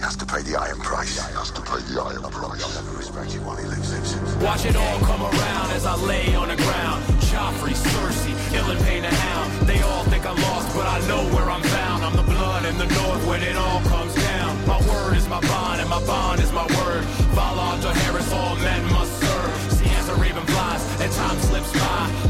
Has to pay the iron price. He has to pay the iron price. I'll never respect you while he lives. Watch it all come around as I lay on the ground. Joffrey, Cersei, Ilyn Payne the hound. They all think I'm lost, but I know where I'm bound. I'm the blood in the north when it all comes down. My word is my bond, and my bond is my word. Valar Dohaeris, all men must serve. See as a raven flies, and time slips by.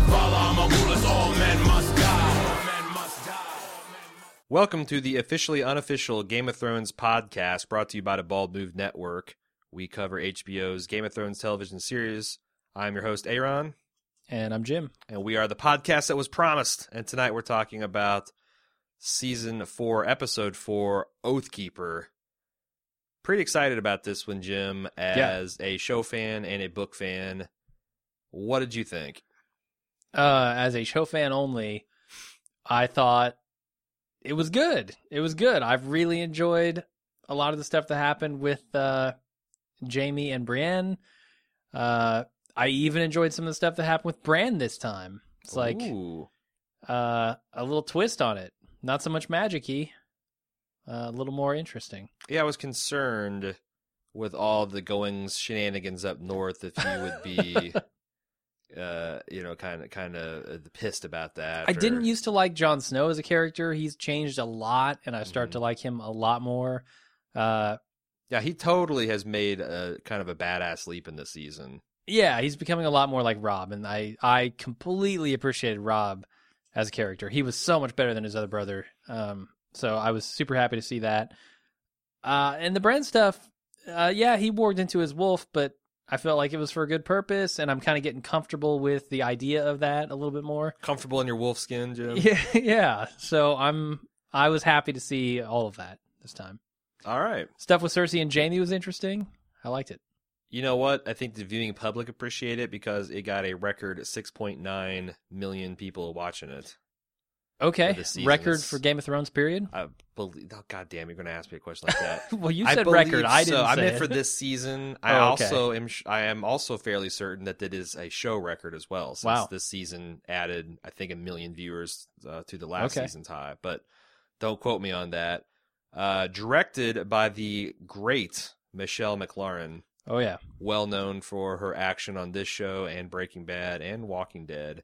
Welcome to the officially unofficial Game of Thrones podcast brought to you by the Bald Move Network. We cover HBO's Game of Thrones television series. I'm your host, Aaron, And I'm Jim. and we are the podcast that was promised. And tonight we're talking about season four, episode four, Oathkeeper. Pretty excited about this one, Jim, as a show fan and a book fan. What did you think? Uh, as a show fan only, I thought it was good. It was good. I've really enjoyed a lot of the stuff that happened with uh, Jaime and Brienne. Uh, I even enjoyed some of the stuff that happened with Bran this time. It's like Ooh. uh, a little twist on it. Not so much magic-y. Uh, a little more interesting. Yeah, I was concerned with all the goings shenanigans up north if you would be, uh, you know, kind of kind of pissed about that. I or- didn't used to like Jon Snow as a character. He's changed a lot, and I start Mhm. to like him a lot more. Uh, Yeah, he totally has made a kind of a badass leap in this season. yeah, he's becoming a lot more like Robb, and I I completely appreciated Robb as a character. He was so much better than his other brother. Um, so I was super happy to see that. Uh, and the Bran stuff, uh, yeah, he warged into his wolf, but I felt like it was for a good purpose, and I'm kind of getting comfortable with the idea of that a little bit more. Comfortable in your wolf skin, Jim. Yeah, yeah. So I'm I was happy to see all of that this time. All right. Stuff with Cersei and Jaime was interesting. I liked it. You know what? I think the viewing public appreciate it because it got a record 6.9 million people watching it. Okay, season. record for Game of Thrones period. I believe. Oh, God damn, you're going to ask me a question like that. well, you I said believe record. I so. didn't. I meant it. for this season. I Oh, okay. also am. sh- I am also fairly certain that it is a show record as well. Since Wow. this season added, I think, a million viewers uh, to the last Okay. season's high. But don't quote me on that. Uh, directed by the great Michelle MacLaren, Oh yeah, well known for her action on this show and Breaking Bad and Walking Dead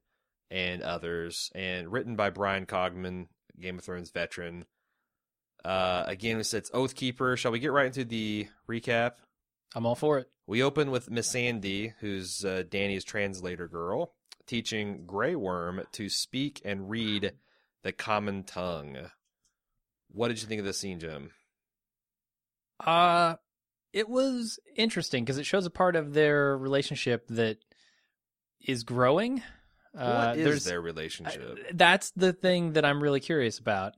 and others, and written by Bryan Cogman, Game of Thrones veteran. Uh, again, it's it's Oathkeeper. Shall we get right into the recap? I'm all for it. We open with Missandei, who's uh, Danny's translator girl, teaching Grey Worm to speak and read the common tongue. What did you think of this scene, Jim? Uh it was interesting because it shows a part of their relationship that is growing. Uh, what is there's their relationship? I- that's the thing that I'm really curious about.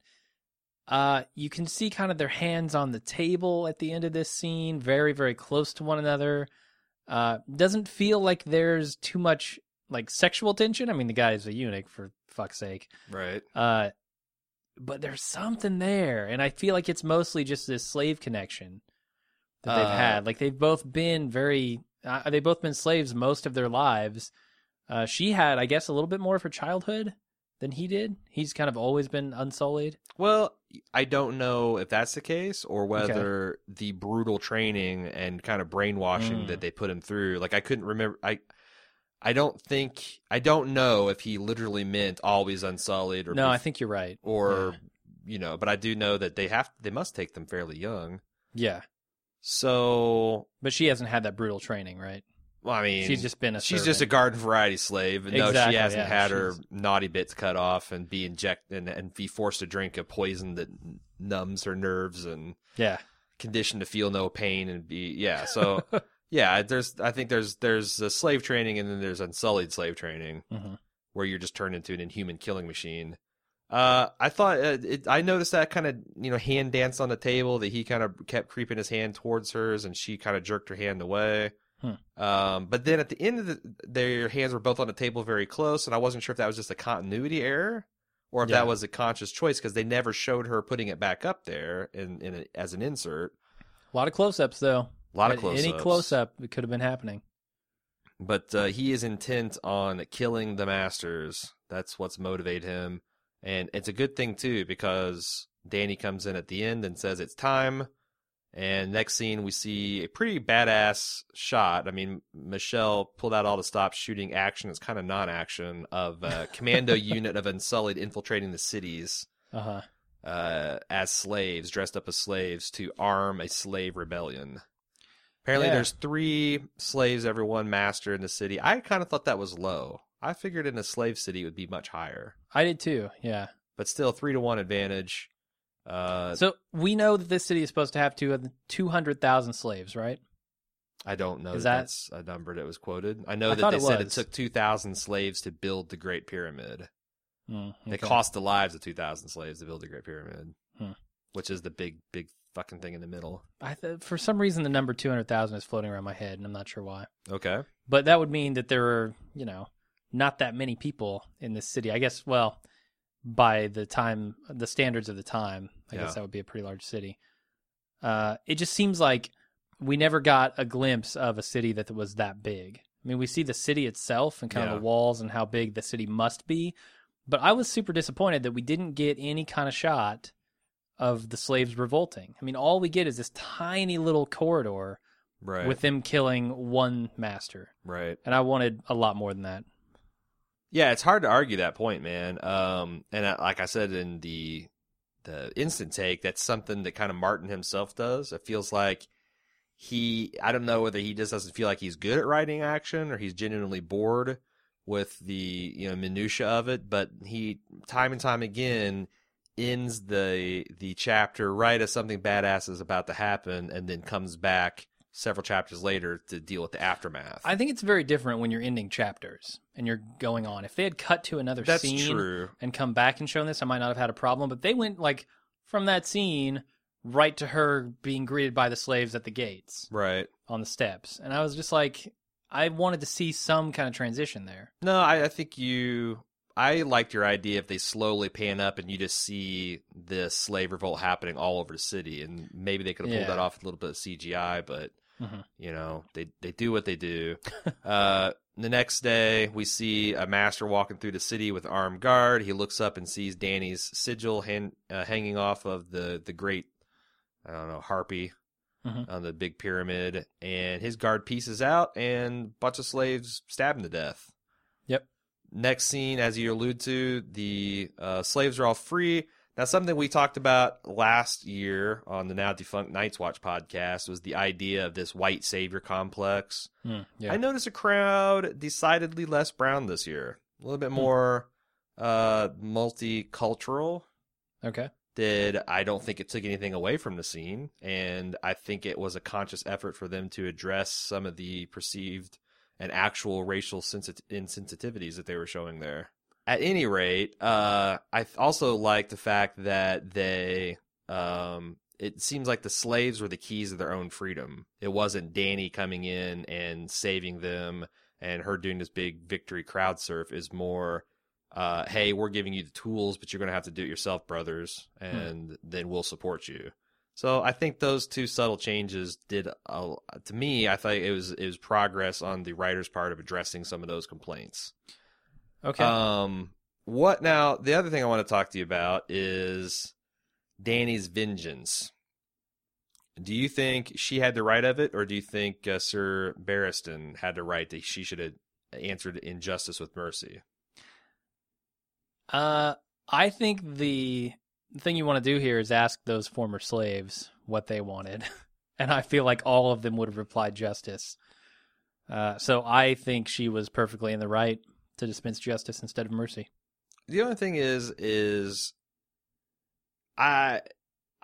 Uh, you can see kind of their hands on the table at the end of this scene, very, very close to one another. Uh, doesn't feel like there's too much like sexual tension. I mean, the guy is a eunuch for fuck's sake. right. Uh, but there's something there, and I feel like it's mostly just this slave connection that they've Uh, had. Like they've both been very, uh, they've both been slaves most of their lives. Uh, she had, I guess, a little bit more of her childhood than he did. He's kind of always been unsullied. Well, I don't know if that's the case or whether the brutal training and kind of brainwashing Mm. that they put him through. Like I couldn't remember. I I don't think I don't know if he literally meant always unsullied or no, bef- I think you're right. or you know, but I do know that they have they must take them fairly young. Yeah, So, but she hasn't had that brutal training, right? Well, I mean, She's just been a. she's just a garden variety slave, and no, she hasn't yeah, had her she's- naughty bits cut off and be injected and, and be forced to drink a poison that numbs her nerves and Yeah, conditioned to feel no pain and be yeah. So yeah, there's I think there's there's a slave training and then there's unsullied slave training hmm where you're just turned into an inhuman killing machine. Uh, I thought uh, it, I noticed that kind of you know hand dance on the table that he kind of kept creeping his hand towards hers and she kind of jerked her hand away. Hmm. Um, but then at the end of the, their hands were both on the table very close, and I wasn't sure if that was just a continuity error or if Yeah. that was a conscious choice because they never showed her putting it back up there in, in a, as an insert. a lot of close-ups though. A lot of close Any close-up, it could have been happening. but uh, he is intent on killing the masters. That's what's motivate him, and it's a good thing too because Danny comes in at the end and says it's time, And next scene, we see a pretty badass shot. I mean, Michelle pulled out all the stops shooting action. It's kind of non-action of a commando unit of Unsullied infiltrating the cities Uh huh. uh, as slaves, dressed up as slaves to arm a slave rebellion. Apparently, Yeah. there's three slaves every one master in the city. I kind of thought that was low. I figured in a slave city it would be much higher, I did too. Yeah. but still three to one advantage. Uh, So we know that this city is supposed to have two two hundred thousand slaves, right? I don't know Is that that- that's a number that was quoted. I know I that they it said it took 2,000 slaves to build the Great Pyramid. Mm, It cost the lives of 2,000 slaves to build the Great Pyramid, Hmm. which is the big, big fucking thing in the middle. I th- for some reason the number two hundred thousand is floating around my head, and I'm not sure why. Okay. But that would mean that there are, you know, not that many people in this city. I guess. Well, by the time the standards of the time, I Yeah. guess that would be a pretty large city. Uh, it just seems like we never got a glimpse of a city that was that big. I mean, we see the city itself and kind Yeah. of the walls and how big the city must be, but I was super disappointed that we didn't get any kind of shot of the slaves revolting. I mean, all we get is this tiny little corridor Right. with them killing one master, right. and I wanted a lot more than that. Yeah, it's hard to argue that point, man. Um, and uh, like I said in the the instant take, that's something that kind of Martin himself does. It feels like he, I don't know whether he just doesn't feel like he's good at writing action or he's genuinely bored with the you know minutia of it. But he, time and time again, ends the the chapter right as something badass is about to happen, and then comes back several chapters later to deal with the aftermath. I think it's very different when you're ending chapters and you're going on. If they had cut to another that's scene true. and come back and shown this, I might not have had a problem. But they went like from that scene right to her being greeted by the slaves at the gates Right. on the steps, and I was just like, I wanted to see some kind of transition there. No, I, I think you. I liked your idea if they slowly pan up and you just see this slave revolt happening all over the city, and maybe they could have pulled Yeah. that off with a little bit of CGI, but Mhm. you know they they do what they do. uh, the next day, we see a master walking through the city with armed guard. He looks up and sees Danny's sigil hand, uh, hanging off of the the great, I don't know, harpy Mhm. on the big pyramid, and his guard pieces out, and a bunch of slaves stab him to death. Yep. Next scene, as you allude to, the uh, slaves are all free. Now, something we talked about last year on the now defunct Night's Watch podcast was the idea of this white savior complex. Mm, yeah. I noticed a crowd decidedly less brown this year, a little Hmm. bit more uh, multicultural. okay. Did I don't think it took anything away from the scene, and I think it was a conscious effort for them to address some of the perceived and actual racial sensit- insensitivities that they were showing there. At any rate, uh, I also like the fact that they, um, it seems like the slaves were the keys of their own freedom. It wasn't Danny coming in and saving them and her doing this big victory crowd surf is more, uh, hey, we're giving you the tools, but you're going to have to do it yourself, brothers, and then we'll support you. So I think those two subtle changes did, to me, I thought it was it was progress on the writer's part of addressing some of those complaints. Okay. Um, what now? The other thing I want to talk to you about is Danny's vengeance. Do you think she had the right of it, or do you think uh, Sir Barristan had the right that she should have answered injustice with mercy? Uh, I think the thing you want to do here is ask those former slaves what they wanted, and I feel like all of them would have replied justice. Uh, so I think she was perfectly in the right to dispense justice instead of mercy. The only thing is, is I,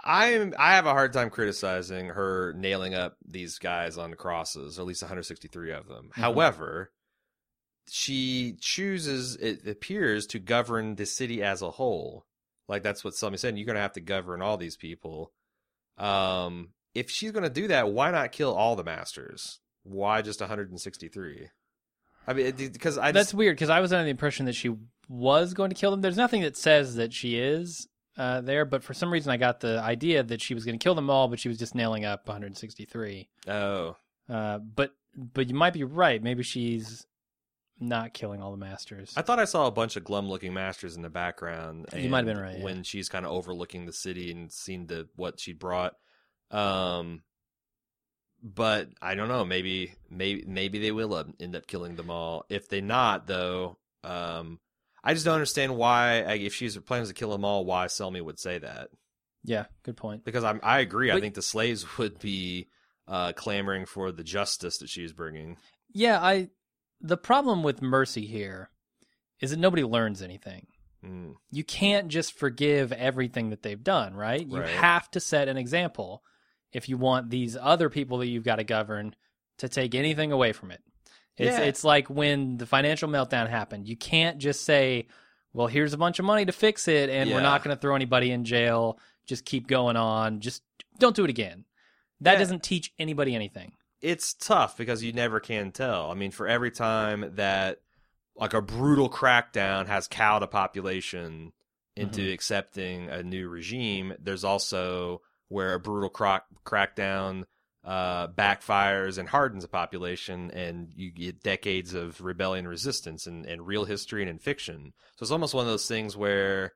I'm, I have a hard time criticizing her nailing up these guys on the crosses, or at least 163 of them. However, she chooses, it appears, to govern the city as a whole. Like that's what somebody said. You're going to have to govern all these people. Um, if she's going to do that, why not kill all the masters? Why just 163? I mean, because I That's just, weird because I was under the impression that she was going to kill them. There's nothing that says that she is uh, there, but for some reason I got the idea that she was going to kill them all, but she was just nailing up 163. oh, Uh, but but you might be right. Maybe she's not killing all the masters. I thought I saw a bunch of glum-looking masters in the background. You might have been right, yeah. when she's kind of overlooking the city and seeing the what she brought. Um, but I don't know. Maybe maybe maybe they will end up killing them all. If they not though, um, I just don't understand why. If she's plans to kill them all, why Selmy would say that? Yeah, good point. Because I'm, I agree. I think the slaves would be uh, clamoring for the justice that she's bringing. Yeah, I. The problem with Mercy here is that nobody learns anything. Mm, You can't just forgive everything that they've done, right? You Right. have to set an example if you want these other people that you've got to govern to take anything away from it. It's Yeah. it's like when the financial meltdown happened. You can't just say, "Well, here's a bunch of money to fix it and we're not going to throw anybody in jail. Just keep going on. Just don't do it again." That Yeah. doesn't teach anybody anything. It's tough because you never can tell. I mean, for every time that like a brutal crackdown has cowed a population into Mm-hmm. accepting a new regime, there's also where a brutal crack crackdown uh, backfires and hardens a population, and you get decades of rebellion, resistance, and, and real history and in fiction. So it's almost one of those things where,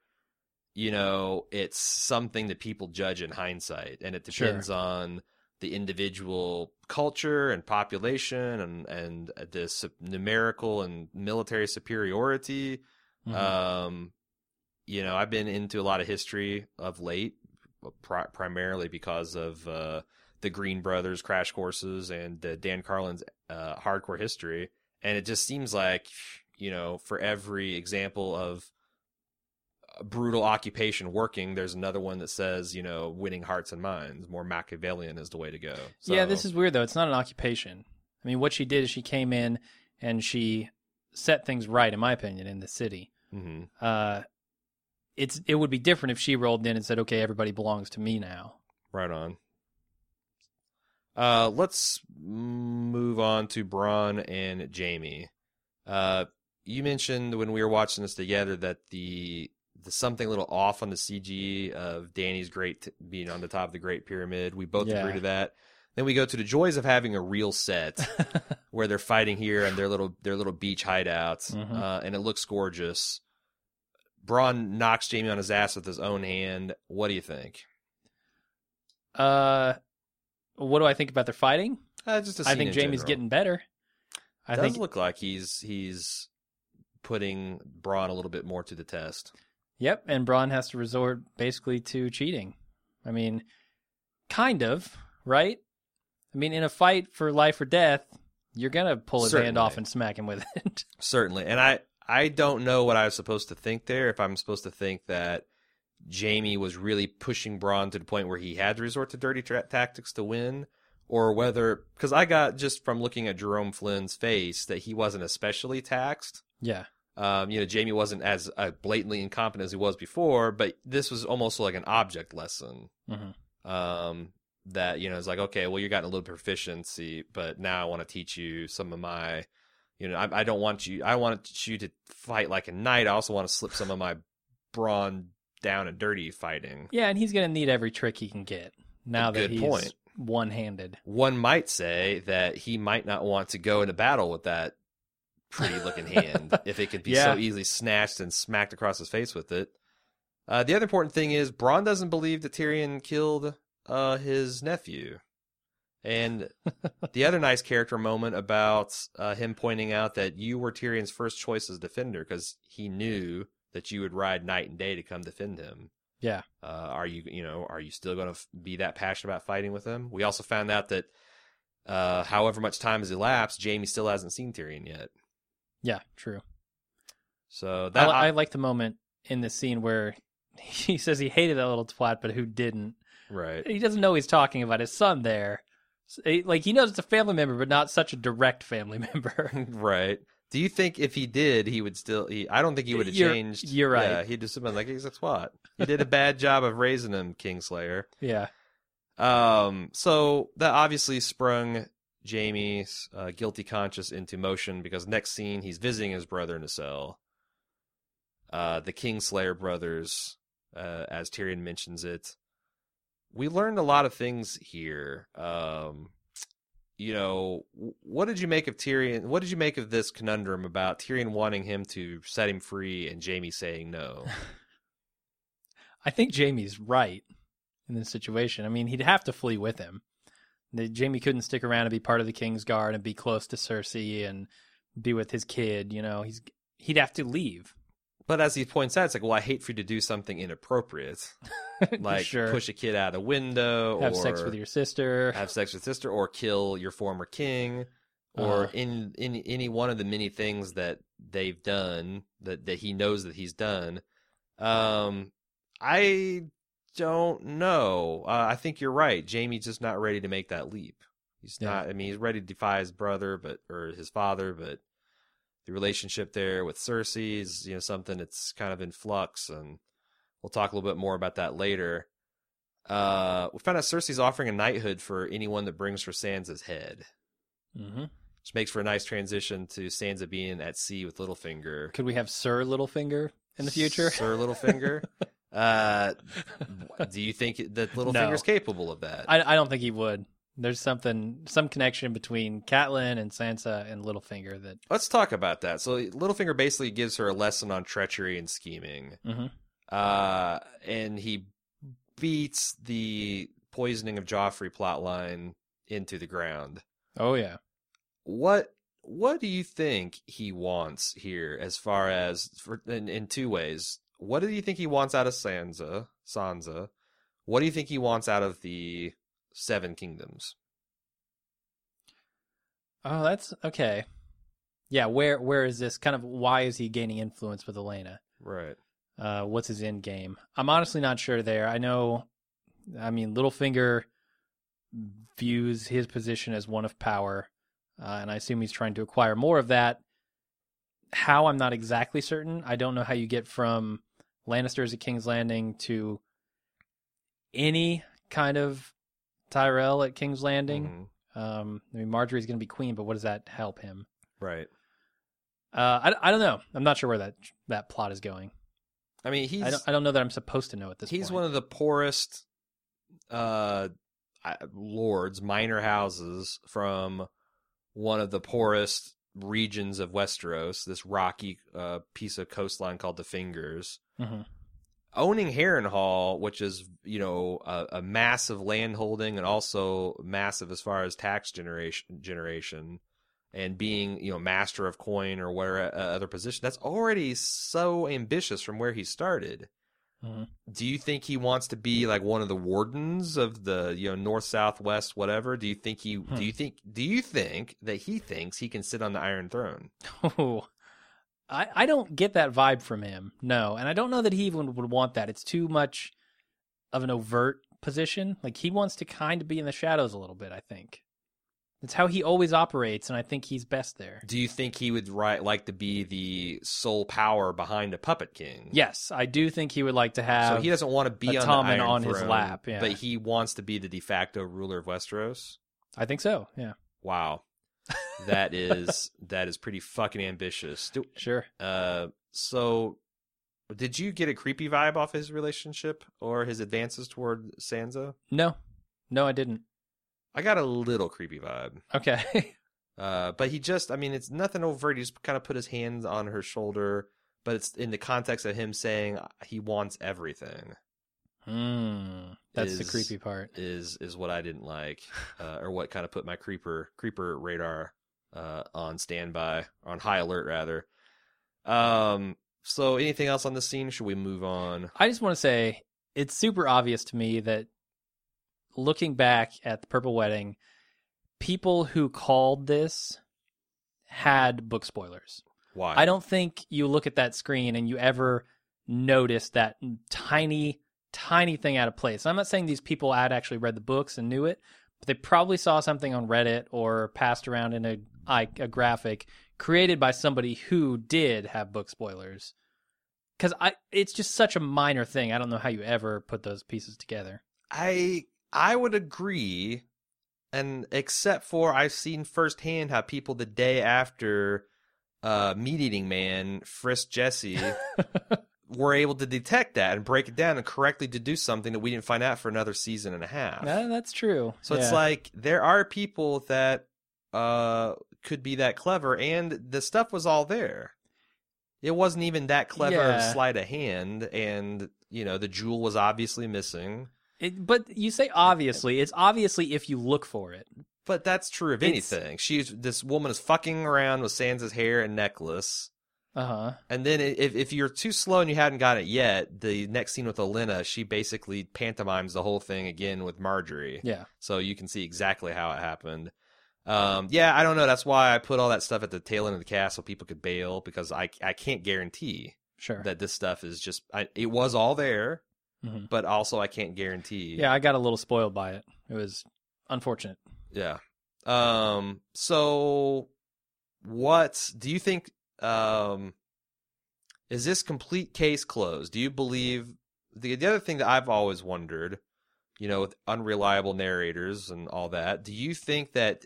you know, it's something that people judge in hindsight, and it Sure. depends on the individual culture and population and and the numerical and military superiority. Mhm. Um, you know, I've been into a lot of history of late, pri- primarily because of uh, the Green Brothers crash courses and uh, Dan Carlin's uh, hardcore history, and it just seems like you know, for every example of a brutal occupation working, there's another one that says, you know, winning hearts and minds, more Machiavellian is the way to go. So, Yeah, this is weird though. It's not an occupation. I mean, what she did is she came in and she set things right, in my opinion, in the city. Mhm. Uh, it's it would be different if she rolled in and said, "Okay, everybody belongs to me now." Right on. Uh, let's move on to Bronn and Jaime. Uh, you mentioned when we were watching this together that the the something a little off on the CG of Danny's great t- being on the top of the Great Pyramid. We both Yeah. agree to that. Then we go to the joys of having a real set where they're fighting here and their little their little beach hideouts, Mhm. uh, and it looks gorgeous. Bronn knocks Jaime on his ass with his own hand. What do you think? Uh, what do I think about their fighting? Uh, just a I think in Jaime's general. getting better. I does think look like he's he's putting Bronn a little bit more to the test. Yep, and Bronn has to resort basically to cheating. I mean, kind of, right? I mean, in a fight for life or death, you're gonna pull his hand off and smack him with it. Certainly, and I I don't know what I was supposed to think there. If I'm supposed to think that Jaime was really pushing Bronn to the point where he had to resort to dirty tra- tactics to win, or whether because I got just from looking at Jerome Flynn's face that he wasn't especially taxed. yeah, Um, you know, Jaime wasn't as uh, blatantly incompetent as he was before, but this was almost like an object lesson. Mm-hmm. Um, that you know, it's like, okay, well, you are got a little proficiency, but now I want to teach you some of my, you know, I, I don't want you, I want you to fight like a knight. I also want to slip some of my brawn down and dirty fighting. yeah, and he's gonna need every trick he can get now that he's point. one-handed. One might say that he might not want to go into battle with that pretty looking hand if it could be Yeah. so easily snatched and smacked across his face with it. Uh, the other important thing is Bronn doesn't believe that Tyrion killed uh, his nephew. And the other nice character moment about uh, him pointing out that you were Tyrion's first choice as defender because he knew that you would ride night and day to come defend him. Yeah, Uh, are you, you know, are you still going to f- be that passionate about fighting with him? We also found out that, uh, however much time has elapsed, Jaime still hasn't seen Tyrion yet. yeah, true. So that li- I like the moment in the scene where he says he hated that little twat, but who didn't? right, He doesn't know he's talking about his son there. He- Like he knows it's a family member, but not such a direct family member. right. Do you think if he did, he would still? He, I don't think he would have You're- changed. you're right. Yeah, he'd just have been like, "He's a twat. He did a bad job of raising him, Kingslayer." yeah, Um, so that obviously sprung Jaime's uh, guilty conscience into motion because next scene he's visiting his brother in a cell. Uh, the Kingslayer brothers, uh, as Tyrion mentions it. We learned a lot of things here. Um, you know, what did you make of Tyrion? What did you make of this conundrum about Tyrion wanting him to set him free and Jaime saying no? I think Jaime's right. in this situation. I mean, he'd have to flee with him. Jaime couldn't stick around and be part of the King's Guard and be close to Cersei and be with his kid. You know, he's he'd have to leave. But as he points out, it's like, well, I hate for you to do something inappropriate, like Sure. push a kid out a window, Have sex with your sister. have sex with sister, or kill your former king, or Uh-huh. in in any one of the many things that they've done that that he knows that he's done. Um, I don't know. Uh, I think you're right. Jaime's just not ready to make that leap. He's Yeah. not. I mean, he's ready to defy his brother, but or his father, but the relationship there with Cersei is you know something that's kind of in flux, and we'll talk a little bit more about that later. Uh, we found out Cersei's offering a knighthood for anyone that brings her Sansa's head, hmm which makes for a nice transition to Sansa being at sea with Littlefinger. Could we have Sir Littlefinger in the future? Sir Littlefinger. uh, do you think that Littlefinger's capable of that? I, I don't think he would. There's something, some connection between Catelyn and Sansa and Littlefinger that. Let's talk about that. So Littlefinger basically gives her a lesson on treachery and scheming. Mhm. Uh, and he beats the poisoning of Joffrey plotline into the ground. Oh yeah. What what do you think he wants here as far as for in, in two ways? What do you think he wants out of Sansa? Sansa? What do you think he wants out of the Seven Kingdoms? Oh, that's okay. Yeah, where where is this kind of? Why is he gaining influence with Olenna? Right. Uh, what's his end game? I'm honestly not sure. There, I know. I mean, Littlefinger views his position as one of power, uh, and I assume he's trying to acquire more of that. How I'm not exactly certain. I don't know how you get from Lannisters at King's Landing to any kind of Tyrell at King's Landing. Mhm. Um, I mean, Margaery's going to be queen, but what does that help him? Right. Uh, I, I don't know. I'm not sure where that that plot is going. I mean, he's I don't I don't know that I'm supposed to know at this he's point. one of the poorest uh lords, minor houses from one of the poorest regions of Westeros, this rocky uh, piece of coastline called the Fingers. Mhm. Owning Harrenhal, which is you know a, a massive landholding and also massive as far as tax generation generation, and being you know master of coin or whatever uh, other position, that's already so ambitious from where he started Mhm. do you think he wants to be like one of the wardens of the you know north south west whatever do you think he Hmm. do you think do you think that he thinks he can sit on the iron throne Oh, I I don't get that vibe from him. No, and I don't know that he even would want that. It's too much of an overt position. Like he wants to kind of be in the shadows a little bit. I think it's how he always operates, and I think he's best there. do you think he would right like to be the sole power behind a puppet king Yes, I do think he would like to have. so he doesn't want to be a on Tommen on his lap, yeah. but he wants to be the de facto ruler of westeros I think so. Yeah, wow that is that is pretty fucking ambitious Do- sure. Uh, so did you get a creepy vibe off his relationship or his advances toward Sansa? No, no, I didn't. I got a little creepy vibe. Okay. Uh, but he just, I mean, it's nothing overt. He just kind of put his hands on her shoulder, but it's in the context of him saying he wants everything. Hmm. That's the creepy part. Is is what I didn't like, uh, or what kind of put my creeper creeper radar uh, on standby, on high alert rather. Um. So, anything else on this scene? Should we move on? I just want to say it's super obvious to me that looking back at the Purple Wedding, people who called this had book spoilers. Why? I don't think you look at that screen and you ever notice that tiny, tiny thing out of place. I'm not saying these people had actually read the books and knew it, but they probably saw something on Reddit or passed around in a, a, a graphic created by somebody who did have book spoilers. Because I, it's just such a minor thing. I don't know how you ever put those pieces together. I I would agree, and except for I've seen firsthand how people the day after uh, Meat Eating Man frisked Jesse were able to detect that and break it down and correctly deduce something that we didn't find out for another season and a half. Yeah, that's true. So it's like there are people that uh could be that clever, and the stuff was all there. It wasn't even that clever Yeah. sleight of hand, and you know the jewel was obviously missing. It, but you say obviously. It's obviously if you look for it. But that's true of It's- anything. She's this woman is fucking around with Sansa's hair and necklace. Uh huh. And then if if you're too slow and you hadn't got it yet, the next scene with Olenna, she basically pantomimes the whole thing again with Margaery. Yeah. So you can see exactly how it happened. Um, yeah, I don't know. That's why I put all that stuff at the tail end of the cast so people could bail because I I can't guarantee Sure. that this stuff is just I, it was all there, Mhm. but also I can't guarantee. Yeah, I got a little spoiled by it. It was unfortunate. Yeah. Um so what do you think um is this complete case closed? Do you believe the the other thing that I've always wondered, you know, with unreliable narrators and all that, do you think that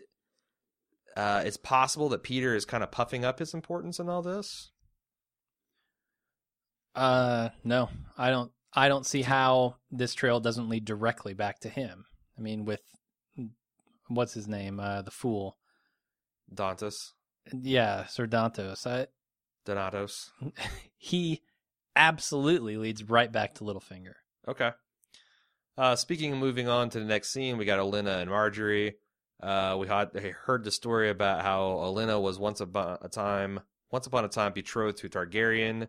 uh it's possible that Petyr is kind of puffing up his importance in all this? Uh, no, I don't. I don't see how this trail doesn't lead directly back to him. I mean, with what's his name, uh, the fool. Dantas, Yeah, Sir Dantos. I, Donatos. he absolutely leads right back to Littlefinger. Okay. Uh, speaking of moving on to the next scene, we got Olenna and Margaery. Uh, we had heard the story about how Olenna was once upon a time, once upon a time, betrothed to Targaryen.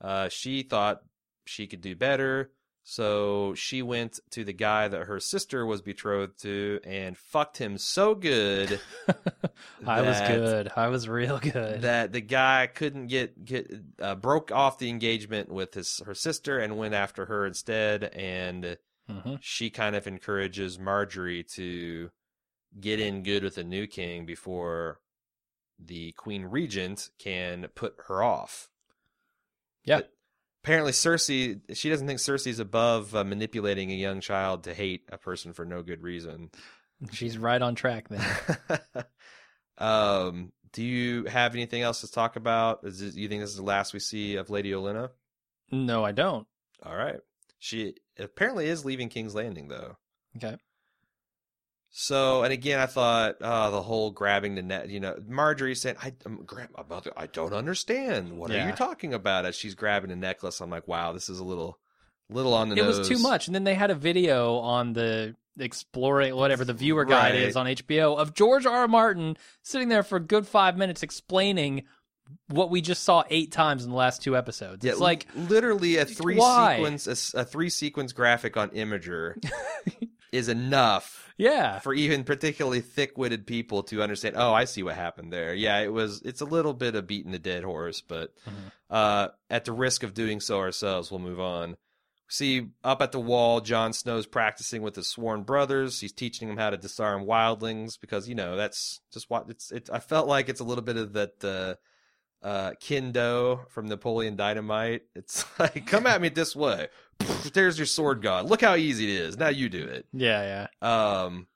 Uh, she thought she could do better, so she went to the guy that her sister was betrothed to and fucked him so good I was good. I was real good. that the guy couldn't get get uh, broke off the engagement with his her sister and went after her instead and hmm she kind of encourages Margaery to get in good with the new king before the queen regent can put her off. Yeah. But apparently Cersei she doesn't think Cersei's above uh, manipulating a young child to hate a person for no good reason. She's right on track then. um, do you have anything else to talk about? Is this, you think this is the last we see of Lady Olenna? no, I don't. All right. She apparently is leaving King's Landing though. Okay. So, and again, I thought uh, the whole grabbing the net. You know, Margaery said, "I, I'm gra- about I don't understand. What are you talking about?" As she's grabbing the necklace, I'm like, "Wow, this is a little, little on the nose. It nose." was too much. And then they had a video on the exploring whatever the viewer guide Right. is on HBO of George R. R. Martin sitting there for a good five minutes explaining what we just saw eight times in the last two episodes. Yeah, it's like li- literally a three why? sequence, a, three sequence graphic on Imgur is enough yeah. for even particularly thick-witted people to understand. Oh, I see what happened there. Yeah, it was. It's a little bit of beating the dead horse, but Mhm. uh, at the risk of doing so ourselves, we'll move on. See, up at the wall, Jon Snow's practicing with his sworn brothers. He's teaching them how to disarm wildlings because you know that's just what it's. It, I felt like it's a little bit of that. Uh, uh, Kindo from Napoleon Dynamite. It's like, come at me this way. There's your sword god. Look how easy it is. Now you do it. Yeah, yeah. Um,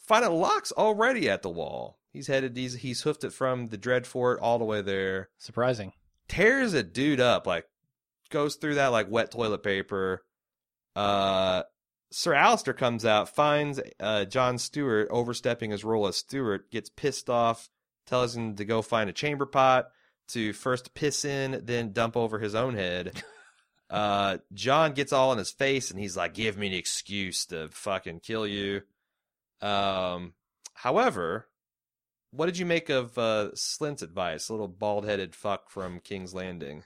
find out Locke's already at the wall. He's headed. He's he's hoofed it from the Dread Fort all the way there. Surprising. Tears a dude up like goes through that like wet toilet paper. Uh, Sir Alliser comes out, finds uh John Stewart overstepping his role as Stewart, gets pissed off, tells him to go find a chamber pot to first piss in, then dump over his own head. Uh, Jon gets all in his face and he's like, "Give me an excuse to fucking kill you." Um, however, what did you make of uh, Slynt's advice, little bald-headed fuck from King's Landing?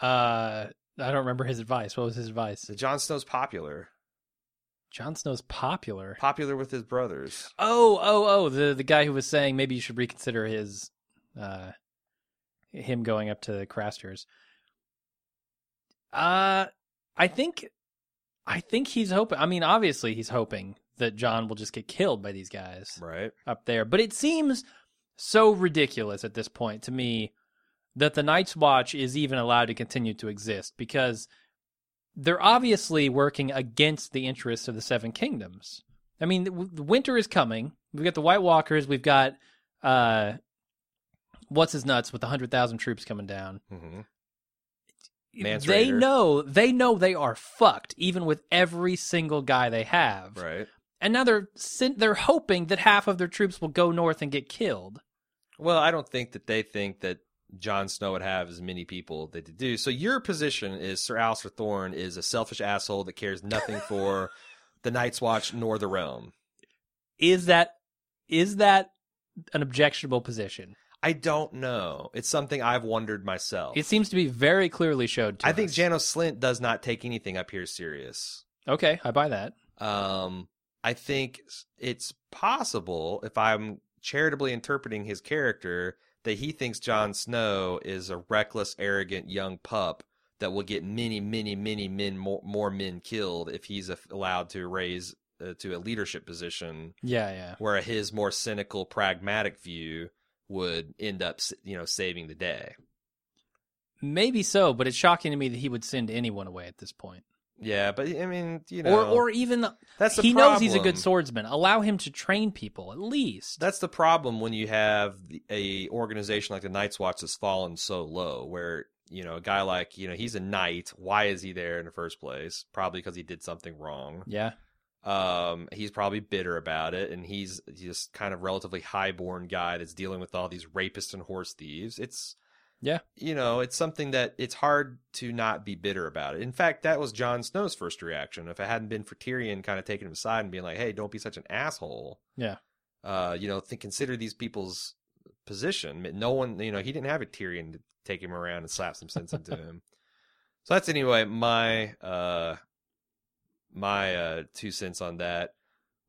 Uh, I don't remember his advice. What was his advice? So Jon Snow's popular, Jon Snow's popular. popular with his brothers. Oh, oh, oh, the the guy who was saying maybe you should reconsider his uh him going up to the Craster's. Uh I think I think he's hoping I mean obviously he's hoping that Jon will just get killed by these guys Right. up there. But it seems so ridiculous at this point to me that the Night's Watch is even allowed to continue to exist because they're obviously working against the interests of the Seven Kingdoms. I mean, winter is coming. We've got the White Walkers. We've got uh, what's his nuts with the hundred thousand troops coming down. hmm Mance they Rayder. know they know they are fucked, even with every single guy they have. Right. And now they're they're hoping that half of their troops will go north and get killed. Well, I don't think that they think that Jon Snow would have as many people that to do. So your position is Sir Alliser Thorne is a selfish asshole that cares nothing for the Night's Watch nor the realm. Is that is that an objectionable position? I don't know. It's something I've wondered myself. It seems to be very clearly showed to I think us. Janos Slynt does not take anything up here serious. Okay, I buy that. Um, I think it's possible if I'm charitably interpreting his character that he thinks Jon Snow is a reckless, arrogant young pup that will get many, many, many men more, more men killed if he's allowed to raise uh, to a leadership position, Yeah, yeah. where his more cynical, pragmatic view would end up, you know, saving the day. Maybe so, but it's shocking to me that he would send anyone away at this point. Yeah, but I mean, you know, or or even that's the he knows he's a good swordsman. Allow him to train people at least. That's the problem when you have a organization like the Night's Watch that's fallen so low, where you know a guy like you know he's a knight. Why is he there in the first place? Probably because he did something wrong. yeah. Um, he's probably bitter about it, and he's just kind of relatively highborn guy that's dealing with all these rapists and horse thieves. It's Yeah. you know, it's something that it's hard to not be bitter about it. In fact, that was Jon Snow's first reaction. If it hadn't been for Tyrion kind of taking him aside and being like, "Hey, don't be such an asshole," Yeah. uh, you know, think consider these people's position. No one, you know, he didn't have a Tyrion to take him around and slap some sense into him. So that's anyway my uh my uh two cents on that.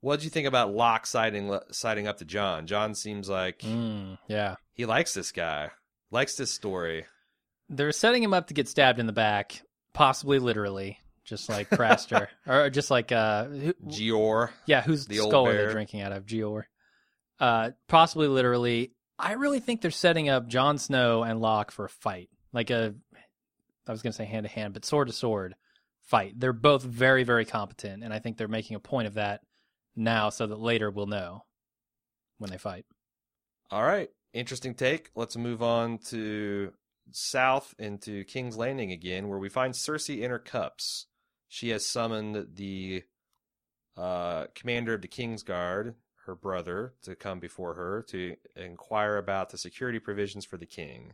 What did you think about Locke siding siding up to Jon? Jon seems like Mm, yeah. he likes this guy, likes this story. They're setting him up to get stabbed in the back, possibly literally, just like Craster, or just like uh, who, Jeor, yeah, who's the skull are they drinking out of? Jeor. Uh, possibly literally. I really think they're setting up Jon Snow and Locke for a fight, like a, I was gonna say hand to hand, but sword to sword fight. They're both very, very competent, and I think they're making a point of that now, so that later we'll know when they fight. All right, interesting take. Let's move on to south into King's Landing again, where we find Cersei in her cups. She has summoned the uh, commander of the King's Guard, her brother, to come before her to inquire about the security provisions for the king.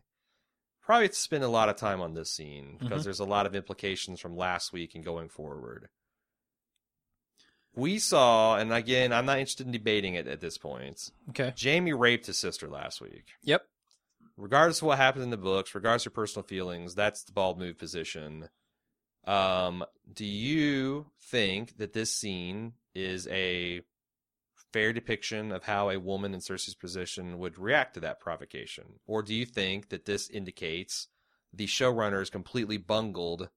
Probably spend a lot of time on this scene because Mhm. there's a lot of implications from last week and going forward. We saw, and again, I'm not interested in debating it at this point. Okay. Jaime raped his sister last week. Yep. Regardless of what happened in the books, regardless of personal feelings, that's the bald move position. Um, do you think that this scene is a fair depiction of how a woman in Cersei's position would react to that provocation? Or do you think that this indicates the showrunners completely bungled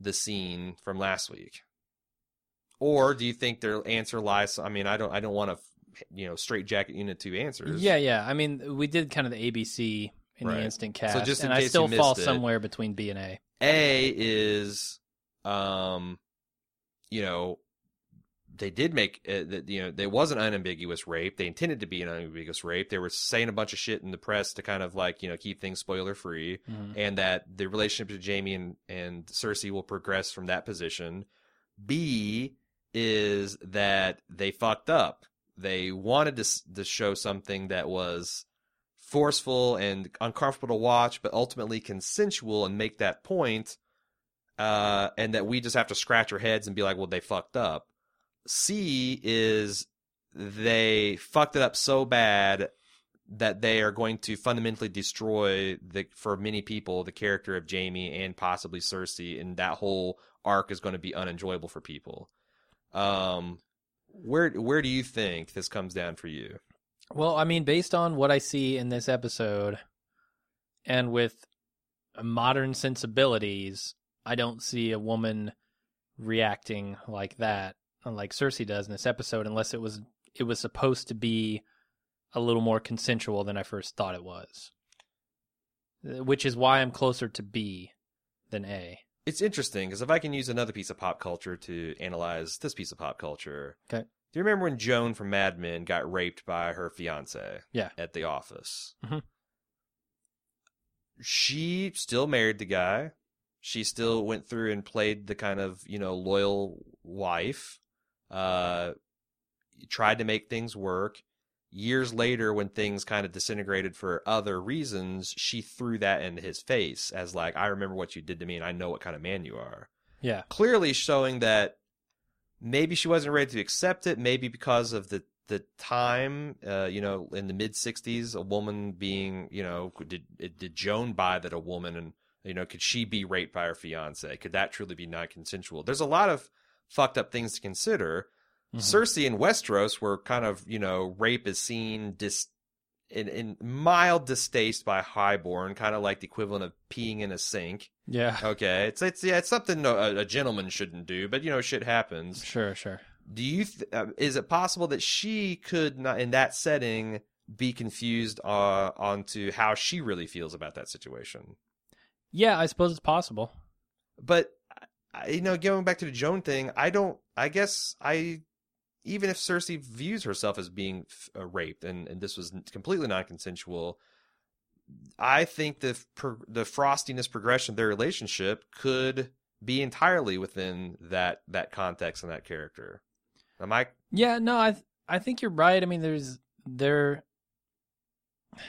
the scene from last week? Or do you think their answer lies? I mean, I don't, I don't want to, you know, straight jacket unit two answers. Yeah, yeah. I mean, we did kind of the ABC in Right. the instant cast, so just in and I still fall it- somewhere between B and A. A is, um, you know, they did make uh, that. You know, there was an unambiguous rape. They intended to be an unambiguous rape. They were saying a bunch of shit in the press to kind of like you know keep things spoiler free, Mhm. and that the relationship to Jaime and and Cersei will progress from that position. B is that they fucked up. They wanted to to show something that was forceful and uncomfortable to watch, but ultimately consensual and make that point, uh, and that we just have to scratch our heads and be like, well, they fucked up. C is they fucked it up so bad that they are going to fundamentally destroy the for many people the character of Jaime and possibly Cersei, and that whole arc is going to be unenjoyable for people. Um, where where do you think this comes down for you? Well, I mean, based on what I see in this episode, and with modern sensibilities, I don't see a woman reacting like that, like Cersei does in this episode, unless it was it was supposed to be a little more consensual than I first thought it was. Uh, Which is why I'm closer to B than A. It's interesting because if I can use another piece of pop culture to analyze this piece of pop culture, Okay. Do you remember when Joan from Mad Men got raped by her fiance? Yeah. At the office. Mhm. She still married the guy. She still went through and played the kind of you know loyal wife. Uh, tried to make things work. years later when things kind of disintegrated for other reasons, she threw that in his face as like, I remember what you did to me and I know what kind of man you are. Yeah. Clearly showing that maybe she wasn't ready to accept it, maybe because of the the time, uh, you know, in the mid '60s, a woman being, you know, did did Joan buy that a woman, and you know, could she be raped by her fiance? Could that truly be non-consensual? There's a lot of fucked up things to consider. Mhm. Cersei and Westeros were kind of, you know, rape is seen dis- in, in mild distaste by Highborn, kind of like the equivalent of peeing in a sink. Yeah. Okay, it's it's yeah, it's something a, a gentleman shouldn't do, but you know, shit happens. Sure, sure. Do you? Th- uh, is it possible that she could not, in that setting, be confused uh, onto how she really feels about that situation? Yeah, I suppose it's possible. But You know, going back to the Joan thing, I don't. I guess I, even if Cersei views herself as being uh, raped, and and this was completely non-consensual, I think the the frostiness progression of their relationship could be entirely within that that context and that character. Am I? Yeah, no, I th- I think you're right. I mean, there's there.